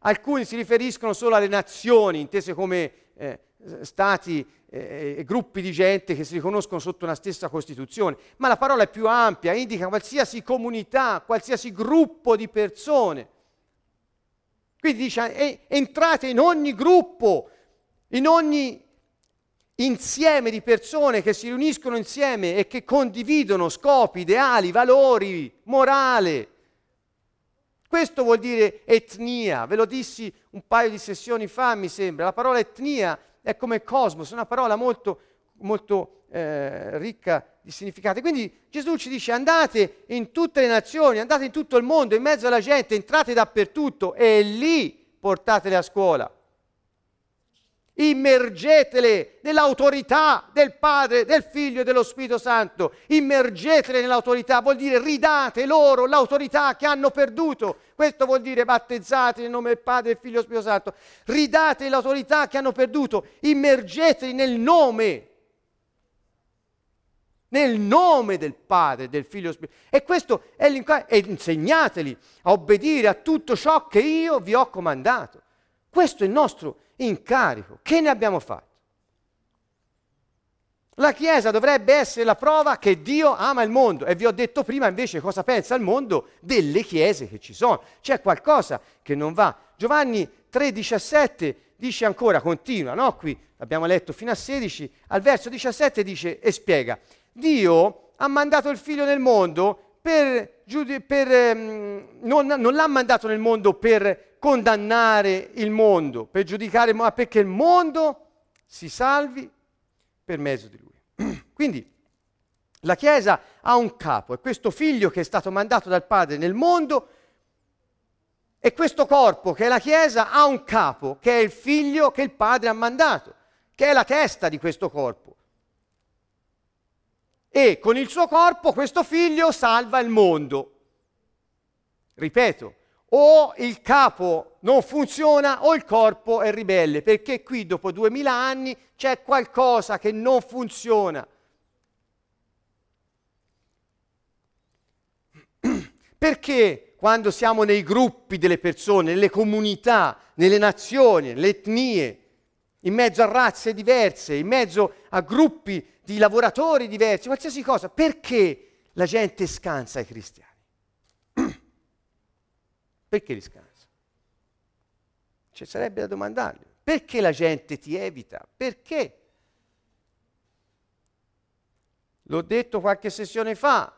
Alcuni si riferiscono solo alle nazioni, intese come eh, stati e eh, gruppi di gente che si riconoscono sotto una stessa Costituzione, ma la parola è più ampia, indica qualsiasi comunità, qualsiasi gruppo di persone. Quindi dice entrate in ogni gruppo, in ogni insieme di persone che si riuniscono insieme e che condividono scopi, ideali, valori, morale. Questo vuol dire etnia, ve lo dissi un paio di sessioni fa, mi sembra. La parola etnia è come cosmos, una parola molto, molto eh, ricca di significati. Quindi Gesù ci dice andate in tutte le nazioni, andate in tutto il mondo, in mezzo alla gente, entrate dappertutto e lì portatele a scuola immergetele nell'autorità del Padre, del Figlio e dello Spirito Santo, immergetele nell'autorità, vuol dire ridate loro l'autorità che hanno perduto, questo vuol dire battezzati nel nome del Padre, del Figlio e dello Spirito Santo, ridate l'autorità che hanno perduto, immergeteli nel nome, nel nome del Padre, del Figlio e dello Spirito E questo è l'incoraggio, e insegnateli a obbedire a tutto ciò che io vi ho comandato. Questo è il nostro incarico. Che ne abbiamo fatto? La Chiesa dovrebbe essere la prova che Dio ama il mondo e vi ho detto prima invece cosa pensa il mondo delle chiese che ci sono. C'è qualcosa che non va. Giovanni 3,17 dice ancora, continua, no? Qui abbiamo letto fino a 16, al verso 17 dice e spiega, Dio ha mandato il figlio nel mondo per, per um, non, non l'ha mandato nel mondo per condannare il mondo, per giudicare, ma perché il mondo si salvi per mezzo di lui. *clears throat* Quindi la Chiesa ha un capo, è questo figlio che è stato mandato dal Padre nel mondo e questo corpo che è la Chiesa ha un capo, che è il figlio che il Padre ha mandato, che è la testa di questo corpo. E con il suo corpo questo figlio salva il mondo. Ripeto, o il capo non funziona o il corpo è ribelle, perché qui dopo duemila anni c'è qualcosa che non funziona. *clears throat* Perché quando siamo nei gruppi delle persone, nelle comunità, nelle nazioni, nelle etnie, in mezzo a razze diverse, in mezzo a gruppi di lavoratori diversi, qualsiasi cosa, perché la gente scansa i cristiani? *clears throat* Perché li scansa? Ci sarebbe da domandargli. Perché la gente ti evita? Perché? L'ho detto qualche sessione fa,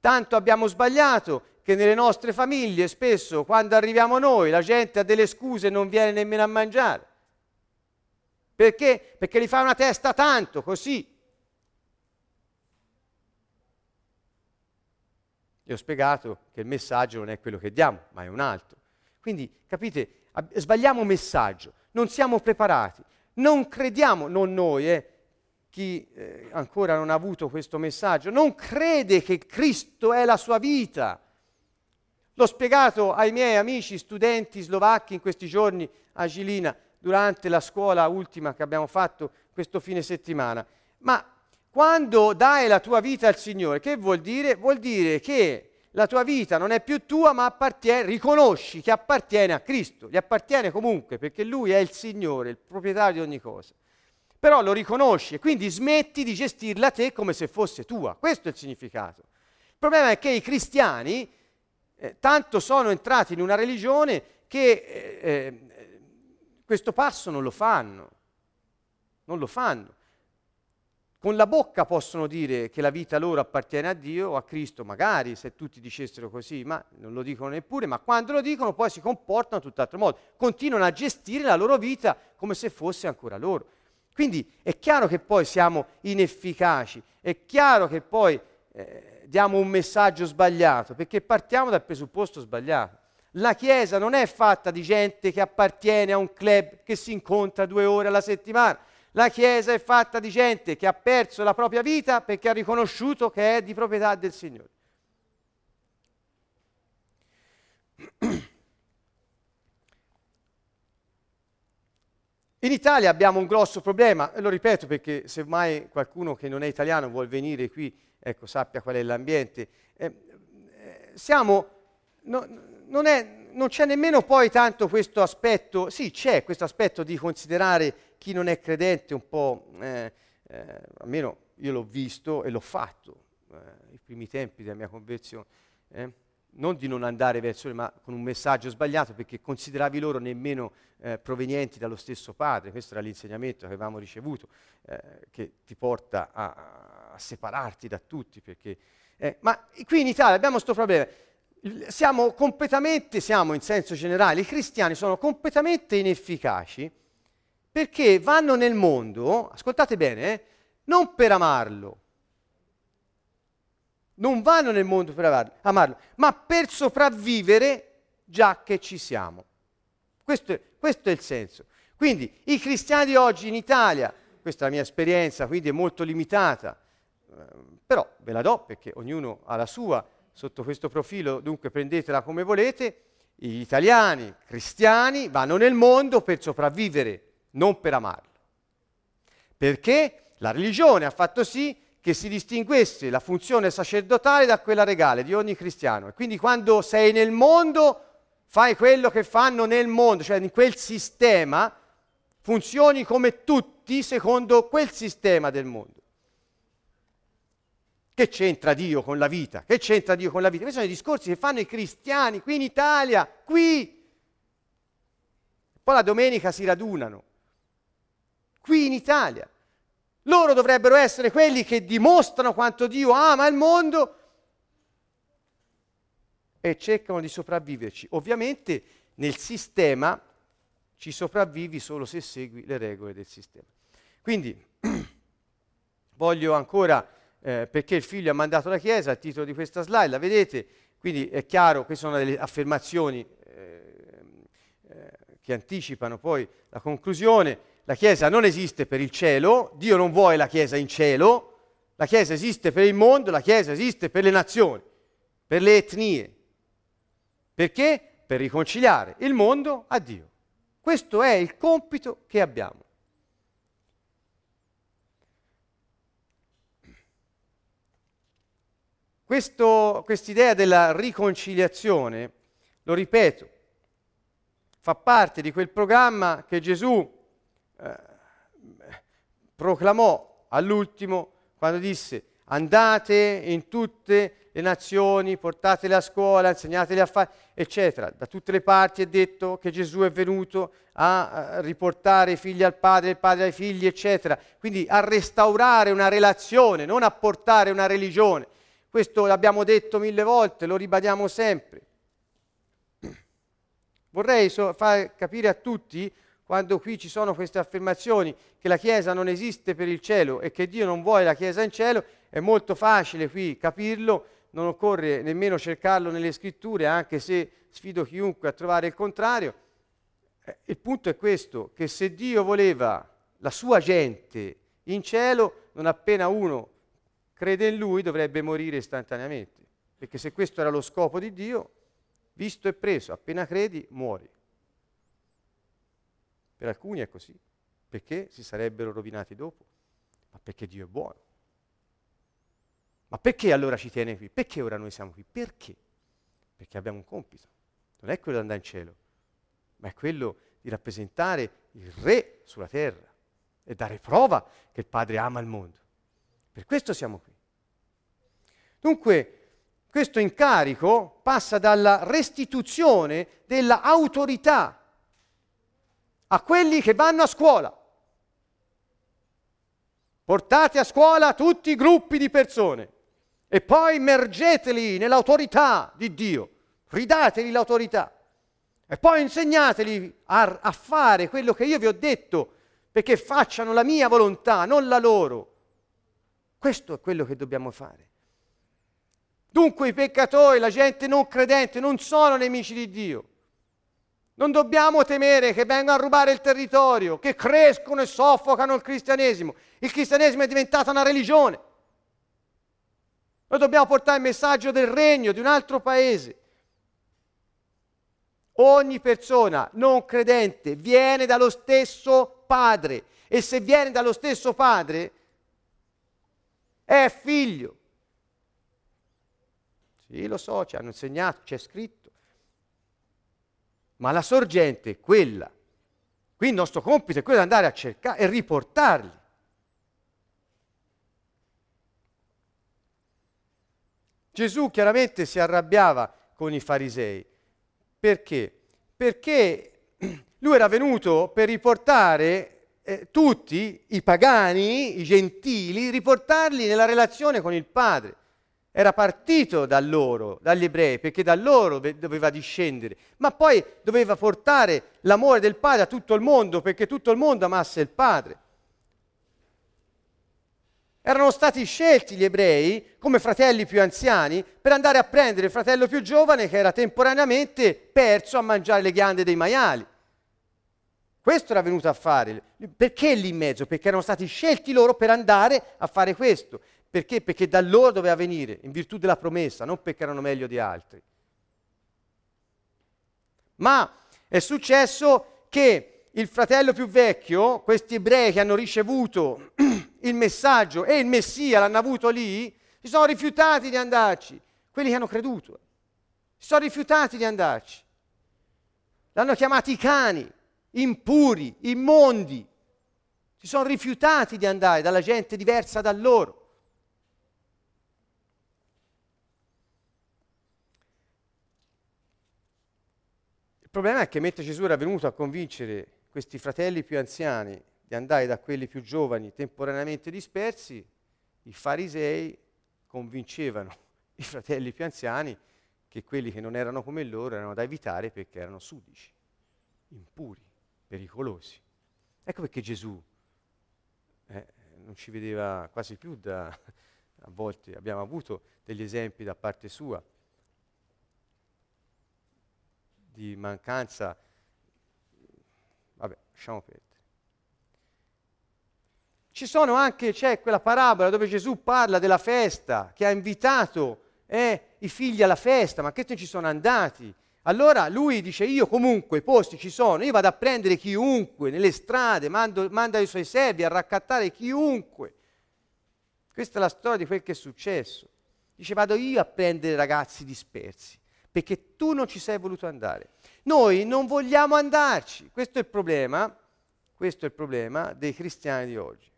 tanto abbiamo sbagliato che nelle nostre famiglie spesso quando arriviamo noi la gente ha delle scuse e non viene nemmeno a mangiare. Perché? Perché gli fa una testa tanto, così. Vi ho spiegato che il messaggio non è quello che diamo, ma è un altro. Quindi, capite, ab- sbagliamo messaggio, non siamo preparati, non crediamo, non noi, eh, chi eh, ancora non ha avuto questo messaggio, non crede che Cristo è la sua vita. L'ho spiegato ai miei amici studenti slovacchi in questi giorni a Gilina, durante la scuola ultima che abbiamo fatto questo fine settimana. Ma quando dai la tua vita al Signore, che vuol dire? Vuol dire che la tua vita non è più tua, ma appartiene, riconosci che appartiene a Cristo, gli appartiene comunque perché Lui è il Signore, il proprietario di ogni cosa. Però lo riconosci e quindi smetti di gestirla te come se fosse tua. Questo è il significato. Il problema è che i cristiani eh, tanto sono entrati in una religione che eh, eh, questo passo non lo fanno. Non lo fanno con la bocca possono dire che la vita loro appartiene a Dio o a Cristo, magari se tutti dicessero così, ma non lo dicono neppure, ma quando lo dicono poi si comportano tutt'altro modo, continuano a gestire la loro vita come se fosse ancora loro. Quindi è chiaro che poi siamo inefficaci, è chiaro che poi eh, diamo un messaggio sbagliato, perché partiamo dal presupposto sbagliato. La Chiesa non è fatta di gente che appartiene a un club che si incontra due ore alla settimana la Chiesa è fatta di gente che ha perso la propria vita perché ha riconosciuto che è di proprietà del Signore. In Italia abbiamo un grosso problema, e lo ripeto perché se mai qualcuno che non è italiano vuole venire qui, ecco, sappia qual è l'ambiente. Eh, eh, siamo, no, non, è, non c'è nemmeno poi tanto questo aspetto, sì c'è questo aspetto di considerare chi non è credente un po', eh, eh, almeno io l'ho visto e l'ho fatto, eh, i primi tempi della mia conversione, eh, non di non andare verso lui, ma con un messaggio sbagliato perché consideravi loro nemmeno eh, provenienti dallo stesso padre, questo era l'insegnamento che avevamo ricevuto, eh, che ti porta a, a, separarti da tutti. Perché, ma qui in Italia abbiamo questo problema siamo completamente, siamo in senso generale, i cristiani sono completamente inefficaci perché vanno nel mondo, ascoltate bene, eh, non per amarlo. Non vanno nel mondo per amarlo, ma per sopravvivere già che ci siamo. Questo è, questo è il senso. Quindi i cristiani oggi in Italia, questa è la mia esperienza, quindi è molto limitata, eh, però ve la do perché ognuno ha la sua sotto questo profilo, dunque prendetela come volete, gli italiani cristiani vanno nel mondo per sopravvivere, non per amarlo. Perché la religione ha fatto sì che si distinguesse la funzione sacerdotale da quella regale di ogni cristiano. E quindi quando sei nel mondo fai quello che fanno nel mondo, cioè in quel sistema, funzioni come tutti secondo quel sistema del mondo. Che c'entra Dio con la vita? Che c'entra Dio con la vita? Questi sono i discorsi che fanno i cristiani qui in Italia, qui. Poi la domenica si radunano, qui in Italia. Loro dovrebbero essere quelli che dimostrano quanto Dio ama il mondo e cercano di sopravviverci. Ovviamente nel sistema ci sopravvivi solo se segui le regole del sistema. Quindi *clears throat* voglio ancora, eh, perché il figlio ha mandato la Chiesa, il titolo di questa slide, la vedete, quindi è chiaro, queste sono delle affermazioni eh, eh, che anticipano poi la conclusione. La Chiesa non esiste per il cielo, Dio non vuole la Chiesa in cielo, la Chiesa esiste per il mondo, la Chiesa esiste per le nazioni, per le etnie, perché? Per riconciliare il mondo a Dio. Questo è il compito che abbiamo. Quest'idea della riconciliazione, lo ripeto, fa parte di quel programma che Gesù eh, proclamò all'ultimo quando disse andate in tutte le nazioni, portatele a scuola, insegnatele a fare, eccetera. Da tutte le parti è detto che Gesù è venuto a riportare i figli al padre, il padre ai figli, eccetera. Quindi a restaurare una relazione, non a portare una religione. Questo l'abbiamo detto mille volte, lo ribadiamo sempre. Vorrei so- far capire a tutti, quando qui ci sono queste affermazioni, che la Chiesa non esiste per il cielo e che Dio non vuole la Chiesa in cielo, è molto facile qui capirlo non occorre nemmeno cercarlo nelle scritture, anche se sfido chiunque a trovare il contrario. Eh, il punto è questo, che se Dio voleva la sua gente in cielo, non appena uno crede in lui dovrebbe morire istantaneamente, perché se questo era lo scopo di Dio, visto e preso, appena credi muori. Per alcuni è così, perché si sarebbero rovinati dopo, ma perché Dio è buono. Ma perché allora ci tiene qui? Perché ora noi siamo qui? Perché? Perché abbiamo un compito. Non è quello di andare in cielo, ma è quello di rappresentare il Re sulla terra e dare prova che il Padre ama il mondo. Per questo siamo qui. Dunque, questo incarico passa dalla restituzione dell'autorità a quelli che vanno a scuola. Portate a scuola tutti i gruppi di persone e poi immergeteli nell'autorità di Dio, ridateli l'autorità e poi insegnateli a, a, fare quello che io vi ho detto perché facciano la mia volontà, non la loro. Questo è quello che dobbiamo fare. Dunque i peccatori, la gente non credente non sono nemici di Dio. Non dobbiamo temere che vengano a rubare il territorio, che crescono e soffocano il cristianesimo. Il cristianesimo è diventata una religione. Noi dobbiamo portare il messaggio del regno di un altro paese. Ogni persona non credente viene dallo stesso padre e se viene dallo stesso padre è figlio. Sì, lo so, ci hanno insegnato, c'è scritto. Ma la sorgente è quella. Qui il nostro compito è quello di andare a cercare e riportarli. Gesù chiaramente si arrabbiava con i farisei. Perché? Perché *clears throat* lui era venuto per riportare eh, tutti i pagani, i gentili, riportarli nella relazione con il Padre. Era partito da loro, dagli ebrei, perché da loro doveva discendere, ma poi doveva portare l'amore del Padre a tutto il mondo, perché tutto il mondo amasse il Padre. Erano stati scelti gli ebrei come fratelli più anziani per andare a prendere il fratello più giovane che era temporaneamente perso a mangiare le ghiande dei maiali. Questo era venuto a fare. Perché lì in mezzo? Perché erano stati scelti loro per andare a fare questo. Perché? Perché da loro doveva venire, in virtù della promessa, non perché erano meglio di altri. Ma è successo che il fratello più vecchio, questi ebrei che hanno ricevuto *clears throat* il messaggio e il Messia l'hanno avuto lì, si sono rifiutati di andarci. Quelli che hanno creduto, si sono rifiutati di andarci. L'hanno chiamati cani impuri, immondi. Si sono rifiutati di andare dalla gente diversa da loro. Il problema è che mentre Gesù era venuto a convincere questi fratelli più anziani di andare da quelli più giovani temporaneamente dispersi, i farisei convincevano *laughs* i fratelli più anziani che quelli che non erano come loro erano da evitare perché erano sudici, impuri pericolosi. Ecco perché Gesù eh, non ci vedeva quasi più da, *laughs* a volte, abbiamo avuto degli esempi da parte sua di mancanza, vabbè, lasciamo perdere. Ci sono anche, c'è quella parabola dove Gesù parla della festa, che ha invitato eh, i figli alla festa, ma che non ci sono andati. Allora lui dice io comunque i posti ci sono, io vado a prendere chiunque nelle strade, mando, manda i suoi servi a raccattare chiunque. Questa è la storia di quel che è successo. Dice vado io a prendere ragazzi dispersi, perché tu non ci sei voluto andare. Noi non vogliamo andarci, questo è il problema, questo è il problema dei cristiani di oggi.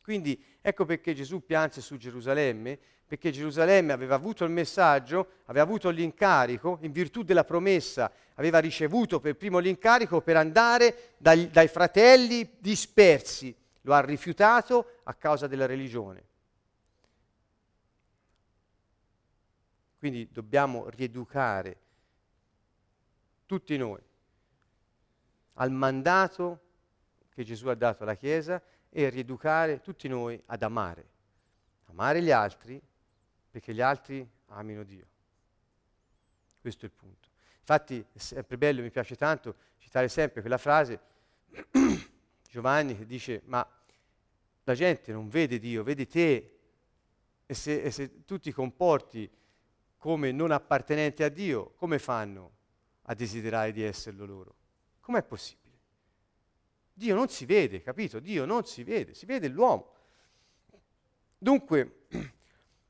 Quindi ecco perché Gesù pianse su Gerusalemme perché Gerusalemme aveva avuto il messaggio, aveva avuto l'incarico, in virtù della promessa aveva ricevuto per primo l'incarico per andare dai, dai fratelli dispersi. Lo ha rifiutato a causa della religione. Quindi dobbiamo rieducare tutti noi al mandato che Gesù ha dato alla Chiesa e rieducare tutti noi ad amare. Amare gli altri perché gli altri amino Dio. Questo è il punto. Infatti è sempre bello, mi piace tanto citare sempre quella frase *clears throat* Giovanni che dice ma la gente non vede Dio, vede te e se, e se tu ti comporti come non appartenente a Dio, come fanno a desiderare di esserlo loro? Com'è possibile? Dio non si vede, capito? Dio non si vede, si vede l'uomo. Dunque, *clears throat*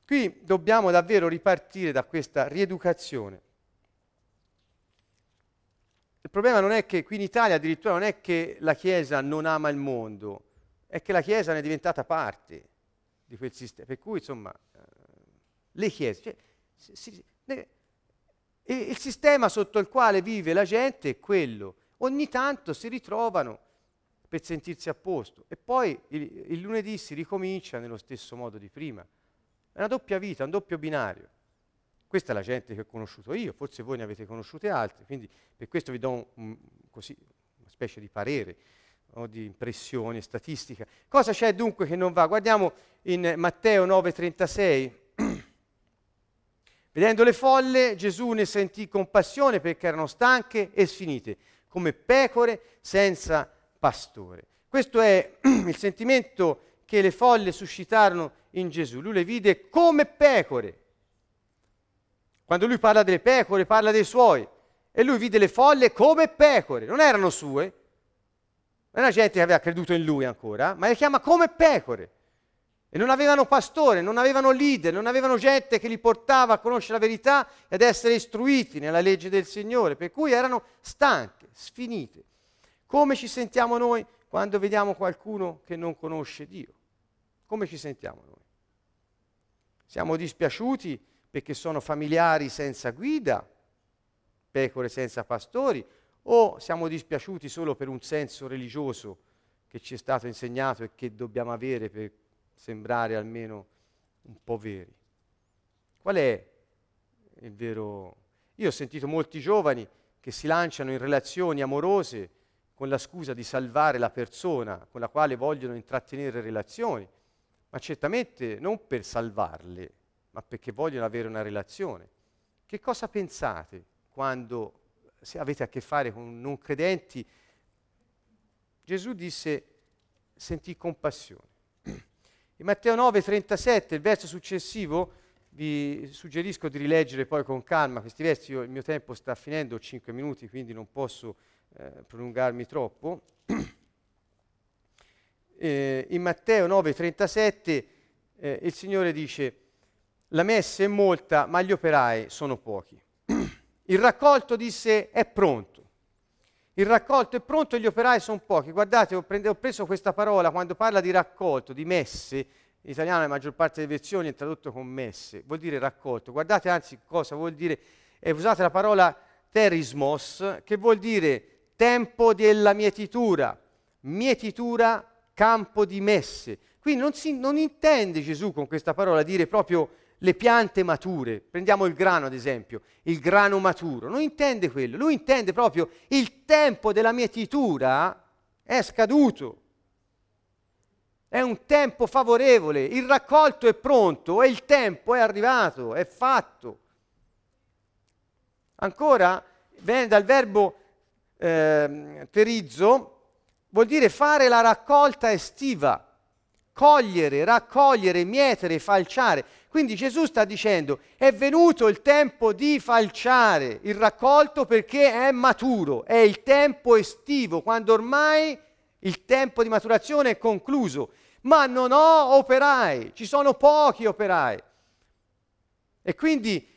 Qui dobbiamo davvero ripartire da questa rieducazione. Il problema non è che qui in Italia addirittura non è che la Chiesa non ama il mondo, è che la Chiesa ne è diventata parte di quel sistema. Per cui, insomma, eh, le Chiese, cioè, si, ne, il sistema sotto il quale vive la gente è quello. Ogni tanto si ritrovano per sentirsi a posto e poi il, il lunedì si ricomincia nello stesso modo di prima. È una doppia vita, un doppio binario. Questa è la gente che ho conosciuto io, forse voi ne avete conosciute altre, quindi per questo vi do un, un, così, una specie di parere o di impressione statistica. Cosa c'è dunque che non va? Guardiamo in Matteo 9:36. Vedendo le folle, Gesù ne sentì compassione perché erano stanche e sfinite, come pecore senza pastore. Questo è *clears throat* il sentimento che le folle suscitarono in Gesù. Lui le vide come pecore. Quando lui parla delle pecore, parla dei suoi. E lui vide le folle come pecore. Non erano sue. Non era gente che aveva creduto in lui ancora, ma le chiama come pecore. E non avevano pastore, non avevano leader, non avevano gente che li portava a conoscere la verità e ad essere istruiti nella legge del Signore, per cui erano stanche, sfinite. Come ci sentiamo noi quando vediamo qualcuno che non conosce Dio? Come ci sentiamo noi? Siamo dispiaciuti perché sono familiari senza guida, pecore senza pastori, o siamo dispiaciuti solo per un senso religioso che ci è stato insegnato e che dobbiamo avere per sembrare almeno un po' veri? Qual è il vero... Io ho sentito molti giovani che si lanciano in relazioni amorose con la scusa di salvare la persona con la quale vogliono intrattenere relazioni, ma certamente non per salvarle, ma perché vogliono avere una relazione. Che cosa pensate quando avete a che fare con non credenti? Gesù disse sentì compassione. In Matteo 9, 37, il verso successivo, vi suggerisco di rileggere poi con calma questi versi, Io, il mio tempo sta finendo, ho 5 minuti, quindi non posso eh, prolungarmi troppo. *clears throat* eh, in Matteo 9, 37 eh, il Signore dice, la messa è molta, ma gli operai sono pochi. *clears throat* il raccolto disse è pronto. Il raccolto è pronto e gli operai sono pochi. Guardate, ho, prende, ho, preso questa parola quando parla di raccolto, di messe. In italiano la maggior parte delle versioni è tradotto con messe, vuol dire raccolto. Guardate anzi cosa vuol dire, è usata la parola terismos, che vuol dire tempo della mietitura, mietitura, campo di messe. Quindi non, si, non intende Gesù con questa parola dire proprio le piante mature, prendiamo il grano ad esempio, il grano maturo, non intende quello, lui intende proprio il tempo della mietitura è scaduto, è un tempo favorevole, il raccolto è pronto e il tempo è arrivato, è fatto. Ancora, viene dal verbo eh, terizzo, vuol dire fare la raccolta estiva, cogliere, raccogliere, mietere, falciare. Quindi Gesù sta dicendo è venuto il tempo di falciare il raccolto perché è maturo, è il tempo estivo, quando ormai il tempo di maturazione è concluso, ma non ho operai, ci sono pochi operai. E quindi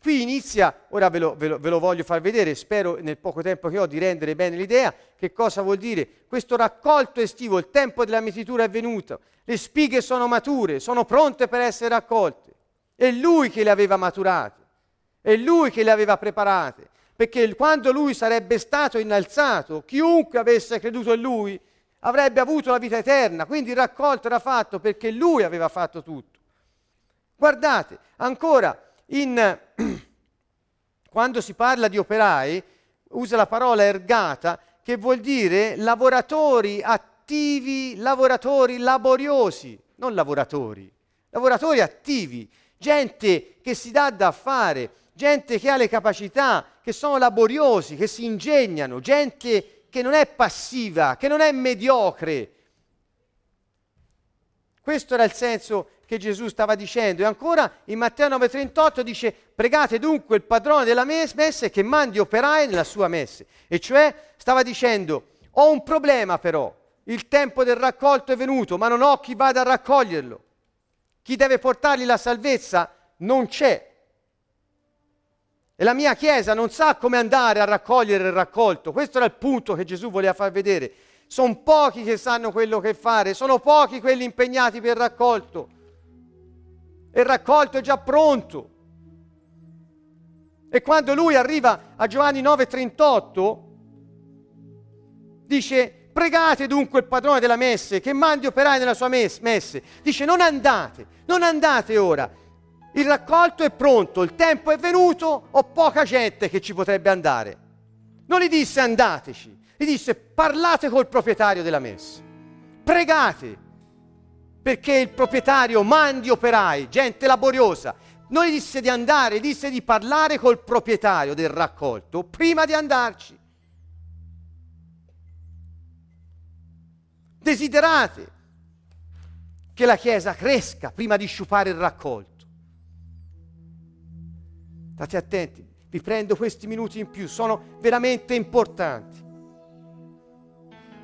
qui inizia, ora ve lo, ve, lo, ve lo, voglio far vedere, spero nel poco tempo che ho di rendere bene l'idea, che cosa vuol dire. Questo raccolto estivo, il tempo della mietitura è venuto, le spighe sono mature, sono pronte per essere raccolte. È lui che le aveva maturate, è lui che le aveva preparate, perché quando lui sarebbe stato innalzato, chiunque avesse creduto in lui avrebbe avuto la vita eterna, quindi il raccolto era fatto perché lui aveva fatto tutto. Guardate, ancora, in, *clears throat* quando si parla di operai, usa la parola ergata, che vuol dire lavoratori attivi lavoratori laboriosi, non lavoratori, lavoratori attivi, gente che si dà da fare, gente che ha le capacità, che sono laboriosi, che si ingegnano, gente che non è passiva, che non è mediocre. Questo era il senso che Gesù stava dicendo. E ancora in Matteo 9:38 dice: Pregate dunque il padrone della messe che mandi operai nella sua messe. E cioè stava dicendo: Ho un problema però il tempo del raccolto è venuto, ma non ho chi vada a raccoglierlo. Chi deve portargli la salvezza non c'è. E la mia Chiesa non sa come andare a raccogliere il raccolto. Questo era il punto che Gesù voleva far vedere. Sono pochi che sanno quello che fare, sono pochi quelli impegnati per il raccolto. Il raccolto è già pronto. E quando lui arriva a Giovanni 9:38, dice Pregate dunque il padrone della messe che mandi operai nella sua messe. Dice non andate, non andate ora. Il raccolto è pronto, il tempo è venuto, ho poca gente che ci potrebbe andare. Non gli disse andateci, gli disse parlate col proprietario della messa. Pregate perché il proprietario mandi operai, gente laboriosa. Non gli disse di andare, disse di parlare col proprietario del raccolto prima di andarci. Desiderate che la Chiesa cresca prima di sciupare il raccolto. State attenti, vi prendo questi minuti in più, sono veramente importanti.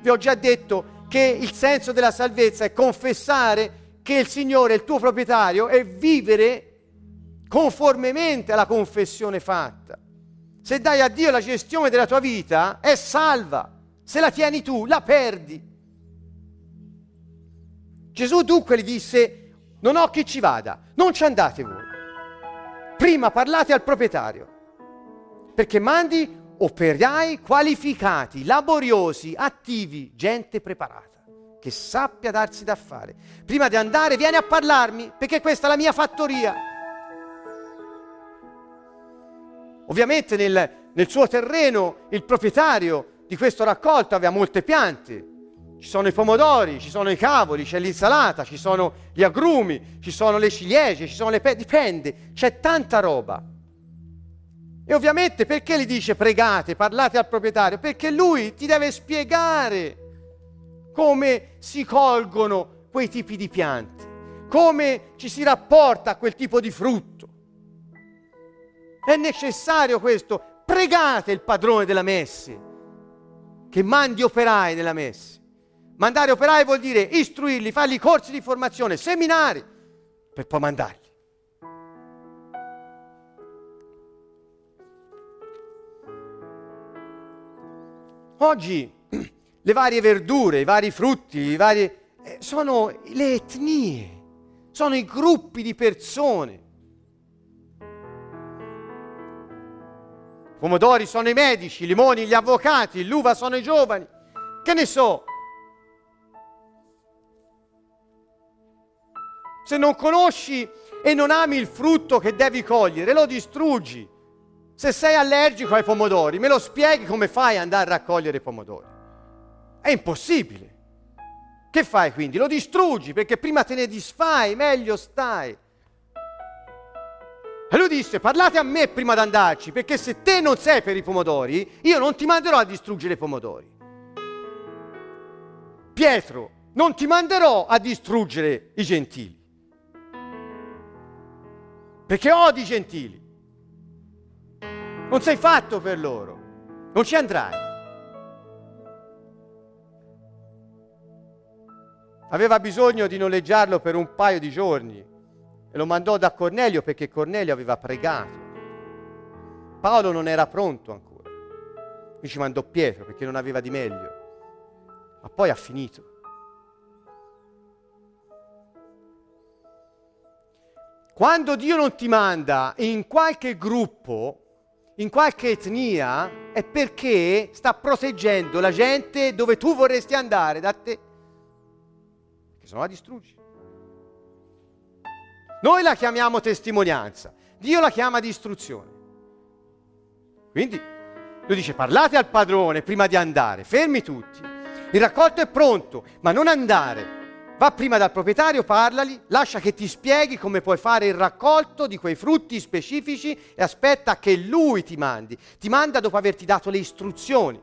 Vi ho già detto che il senso della salvezza è confessare che il Signore è il tuo proprietario e vivere conformemente alla confessione fatta. Se dai a Dio la gestione della tua vita, è salva. Se la tieni tu, la perdi. Gesù dunque gli disse, non ho chi ci vada, non ci andate voi. Prima parlate al proprietario, perché mandi operai qualificati, laboriosi, attivi, gente preparata, che sappia darsi da fare. Prima di andare vieni a parlarmi, perché questa è la mia fattoria. Ovviamente nel, nel suo terreno il proprietario di questo raccolto aveva molte piante. Ci sono i pomodori, ci sono i cavoli, c'è l'insalata, ci sono gli agrumi, ci sono le ciliegie, ci sono le pe... dipende, c'è tanta roba. E ovviamente perché gli dice pregate, parlate al proprietario? Perché lui ti deve spiegare come si colgono quei tipi di piante, come ci si rapporta a quel tipo di frutto. È necessario questo. Pregate il padrone della messe, che mandi operai nella messe. Mandare operai vuol dire istruirli, fargli corsi di formazione, seminari, per poi mandarli. Oggi le varie verdure, i vari frutti, i vari, eh, sono le etnie, sono i gruppi di persone. Pomodori sono i medici, i limoni gli avvocati, l'uva sono i giovani. Che ne so? Se non conosci e non ami il frutto che devi cogliere, lo distruggi. Se sei allergico ai pomodori, me lo spieghi come fai ad andare a raccogliere i pomodori? È impossibile. Che fai quindi? Lo distruggi perché prima te ne disfai, meglio stai. E lui disse, parlate a me prima di andarci, perché se te non sei per i pomodori, io non ti manderò a distruggere i pomodori. Pietro, non ti manderò a distruggere i gentili, perché odi i gentili. Non sei fatto per loro, non ci andrai. Aveva bisogno di noleggiarlo per un paio di giorni e lo mandò da Cornelio perché Cornelio aveva pregato. Paolo non era pronto ancora. Qui ci mandò Pietro perché non aveva di meglio. Ma poi ha finito. Quando Dio non ti manda in qualche gruppo, in qualche etnia, è perché sta proteggendo la gente dove tu vorresti andare da te. Perché se no la distruggi. Noi la chiamiamo testimonianza, Dio la chiama distruzione. Quindi lui dice parlate al padrone prima di andare, fermi tutti. Il raccolto è pronto, ma non andare. Va prima dal proprietario, parlali, lascia che ti spieghi come puoi fare il raccolto di quei frutti specifici e aspetta che lui ti mandi. Ti manda dopo averti dato le istruzioni.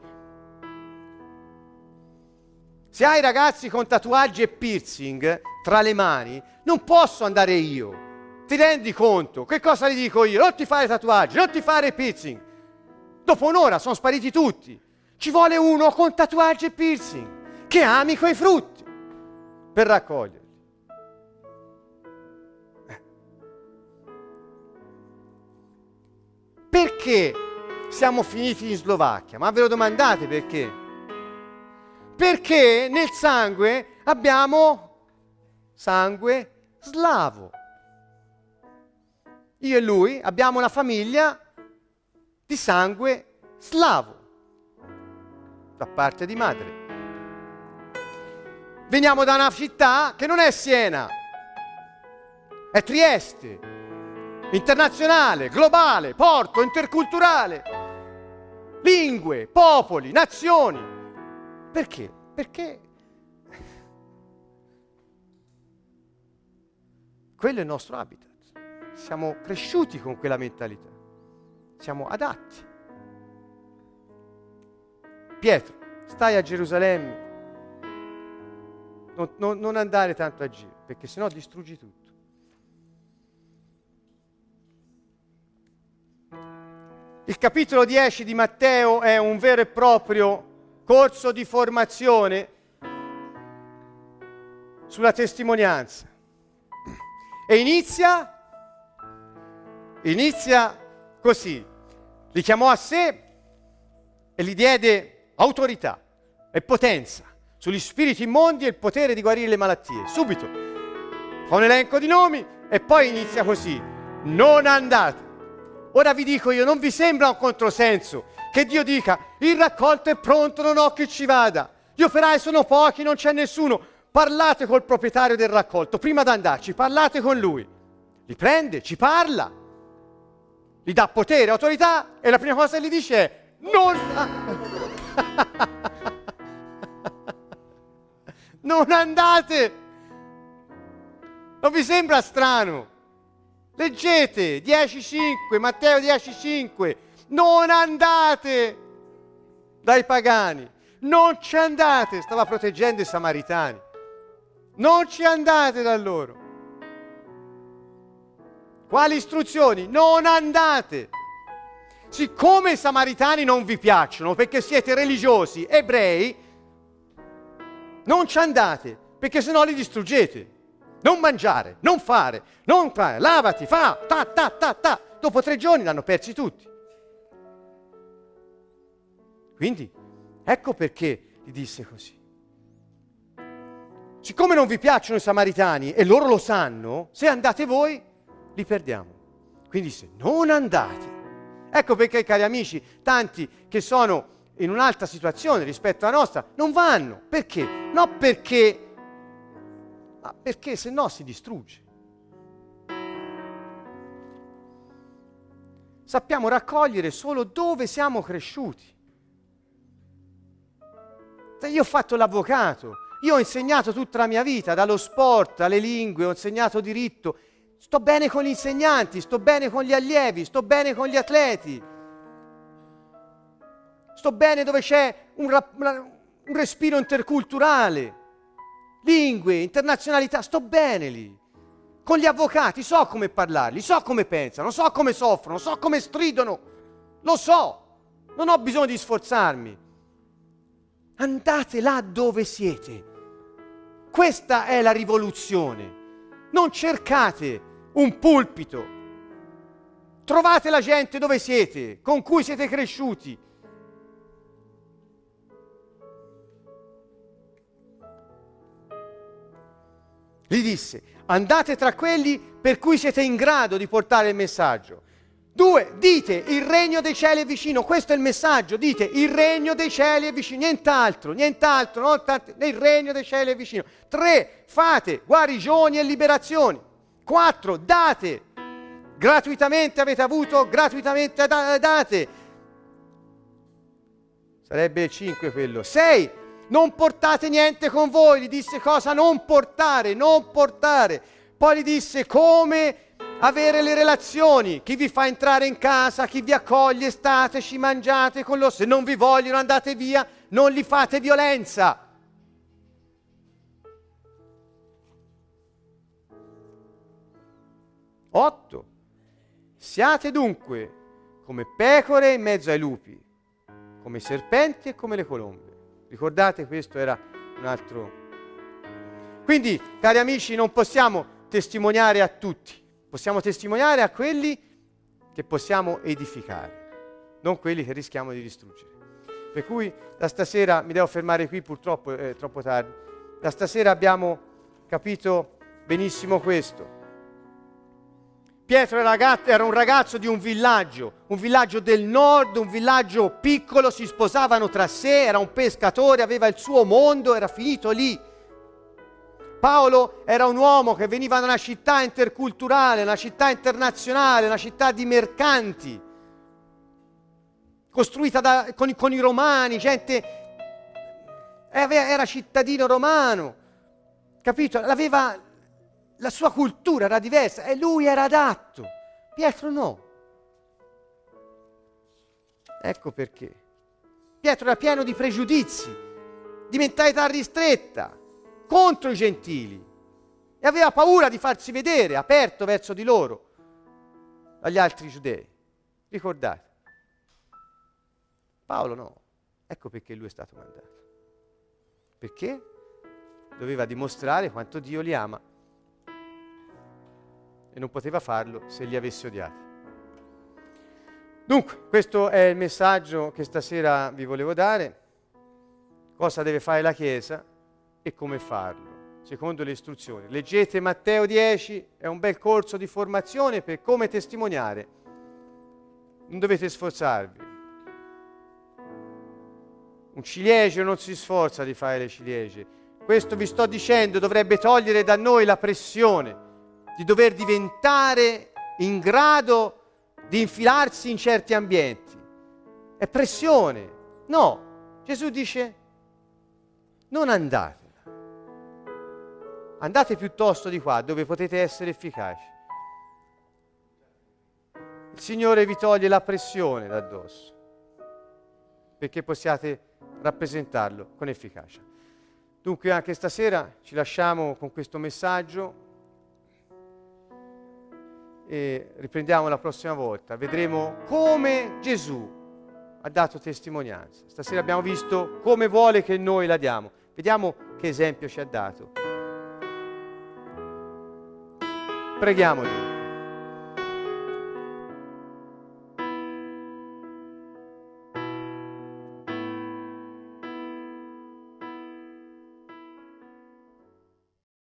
Se hai ragazzi con tatuaggi e piercing tra le mani, non posso andare io. Ti rendi conto? Che cosa gli dico io? Non ti fare tatuaggi, non ti fare piercing. Dopo un'ora sono spariti tutti. Ci vuole uno con tatuaggi e piercing che ami quei frutti per raccoglierli. Eh. Perché siamo finiti in Slovacchia? Ma ve lo domandate perché? Perché nel sangue abbiamo sangue slavo. Io e lui abbiamo una famiglia di sangue slavo, da parte di madre. Veniamo da una città che non è Siena, è Trieste, internazionale, globale, porto, interculturale, lingue, popoli, nazioni. Perché? Perché quello è il nostro habitat. Siamo cresciuti con quella mentalità, siamo adatti. Pietro, stai a Gerusalemme, non, non, non andare tanto a giro, perché sennò distruggi tutto. Il capitolo 10 di Matteo è un vero e proprio corso di formazione sulla testimonianza. E inizia, inizia così. Li chiamò a sé e gli diede autorità e potenza sugli spiriti immondi e il potere di guarire le malattie. Subito. Fa un elenco di nomi e poi inizia così. Non andate. Ora vi dico io, non vi sembra un controsenso che Dio dica il raccolto è pronto, non ho chi ci vada. Gli operai sono pochi, non c'è nessuno. Parlate col proprietario del raccolto prima di andarci, parlate con lui. Li prende, ci parla, gli dà potere, autorità e la prima cosa che gli dice è non... *laughs* non andate! Non vi sembra strano? Leggete 10.5, Matteo 10.5, non andate dai pagani, non ci andate, stava proteggendo i samaritani, non ci andate da loro. Quali istruzioni? Non andate. Siccome i samaritani non vi piacciono perché siete religiosi, ebrei, non ci andate perché sennò li distruggete. Non mangiare, non fare, non fare, lavati, fa, ta, ta, ta, ta. Dopo tre giorni l'hanno persi tutti. Quindi, ecco perché gli disse così. Siccome non vi piacciono i samaritani e loro lo sanno, se andate voi, li perdiamo. Quindi disse, non andate. Ecco perché, cari amici, tanti che sono in un'altra situazione rispetto alla nostra non vanno. Perché? Non perché ma perché se no si distrugge. Sappiamo raccogliere solo dove siamo cresciuti. Io ho fatto l'avvocato, io ho insegnato tutta la mia vita, dallo sport alle lingue, ho insegnato diritto. Sto bene con gli insegnanti, sto bene con gli allievi, sto bene con gli atleti. Sto bene dove c'è un, un respiro interculturale lingue, internazionalità, sto bene lì. Con gli avvocati so come parlarli, so come pensano, so come soffrono, so come stridono, lo so, non ho bisogno di sforzarmi. Andate là dove siete. Questa è la rivoluzione. Non cercate un pulpito. Trovate la gente dove siete, con cui siete cresciuti Gli disse, andate tra quelli per cui siete in grado di portare il messaggio. Due, dite il regno dei cieli è vicino, questo è il messaggio, dite il regno dei cieli è vicino, nient'altro, nient'altro, non tanti, il regno dei cieli è vicino. Tre, fate guarigioni e liberazioni. Quattro, date, gratuitamente avete avuto, gratuitamente date. Sarebbe cinque quello. Sei, non portate niente con voi, gli disse cosa non portare, non portare. Poi gli disse come avere le relazioni, chi vi fa entrare in casa, chi vi accoglie, stateci, mangiate con loro, se non vi vogliono andate via, non gli fate violenza. Otto. Siate dunque come pecore in mezzo ai lupi, come serpenti e come le colombe. Ricordate, questo era un altro... Quindi, cari amici, non possiamo testimoniare a tutti, possiamo testimoniare a quelli che possiamo edificare, non quelli che rischiamo di distruggere. Per cui da stasera mi devo fermare qui, purtroppo è troppo tardi. Da stasera abbiamo capito benissimo questo. Pietro era un ragazzo di un villaggio, un villaggio del nord, un villaggio piccolo, si sposavano tra sé, era un pescatore, aveva il suo mondo, era finito lì. Paolo era un uomo che veniva da una città interculturale, una città internazionale, una città di mercanti, costruita da, con, con, i romani, gente... Era cittadino romano, capito? L'aveva la sua cultura era diversa e lui era adatto. Pietro no. Ecco perché. Pietro era pieno di pregiudizi, di mentalità ristretta, contro i gentili e aveva paura di farsi vedere, aperto verso di loro, dagli altri giudei. Ricordate? Paolo no. Ecco perché lui è stato mandato. Perché? Doveva dimostrare quanto Dio li ama e non poteva farlo se li avesse odiati. Dunque, questo è il messaggio che stasera vi volevo dare. Cosa deve fare la Chiesa e come farlo, secondo le istruzioni. Leggete Matteo 10, è un bel corso di formazione per come testimoniare. Non dovete sforzarvi. Un ciliegio non si sforza di fare le ciliegie. Questo vi sto dicendo dovrebbe togliere da noi la pressione di dover diventare in grado di infilarsi in certi ambienti. È pressione. No, Gesù dice, non andate, andate piuttosto di qua dove potete essere efficaci. Il Signore vi toglie la pressione da addosso perché possiate rappresentarlo con efficacia. Dunque anche stasera ci lasciamo con questo messaggio e riprendiamo la prossima volta. Vedremo come Gesù ha dato testimonianza. Stasera abbiamo visto come vuole che noi la diamo. Vediamo che esempio ci ha dato. Preghiamo Dio.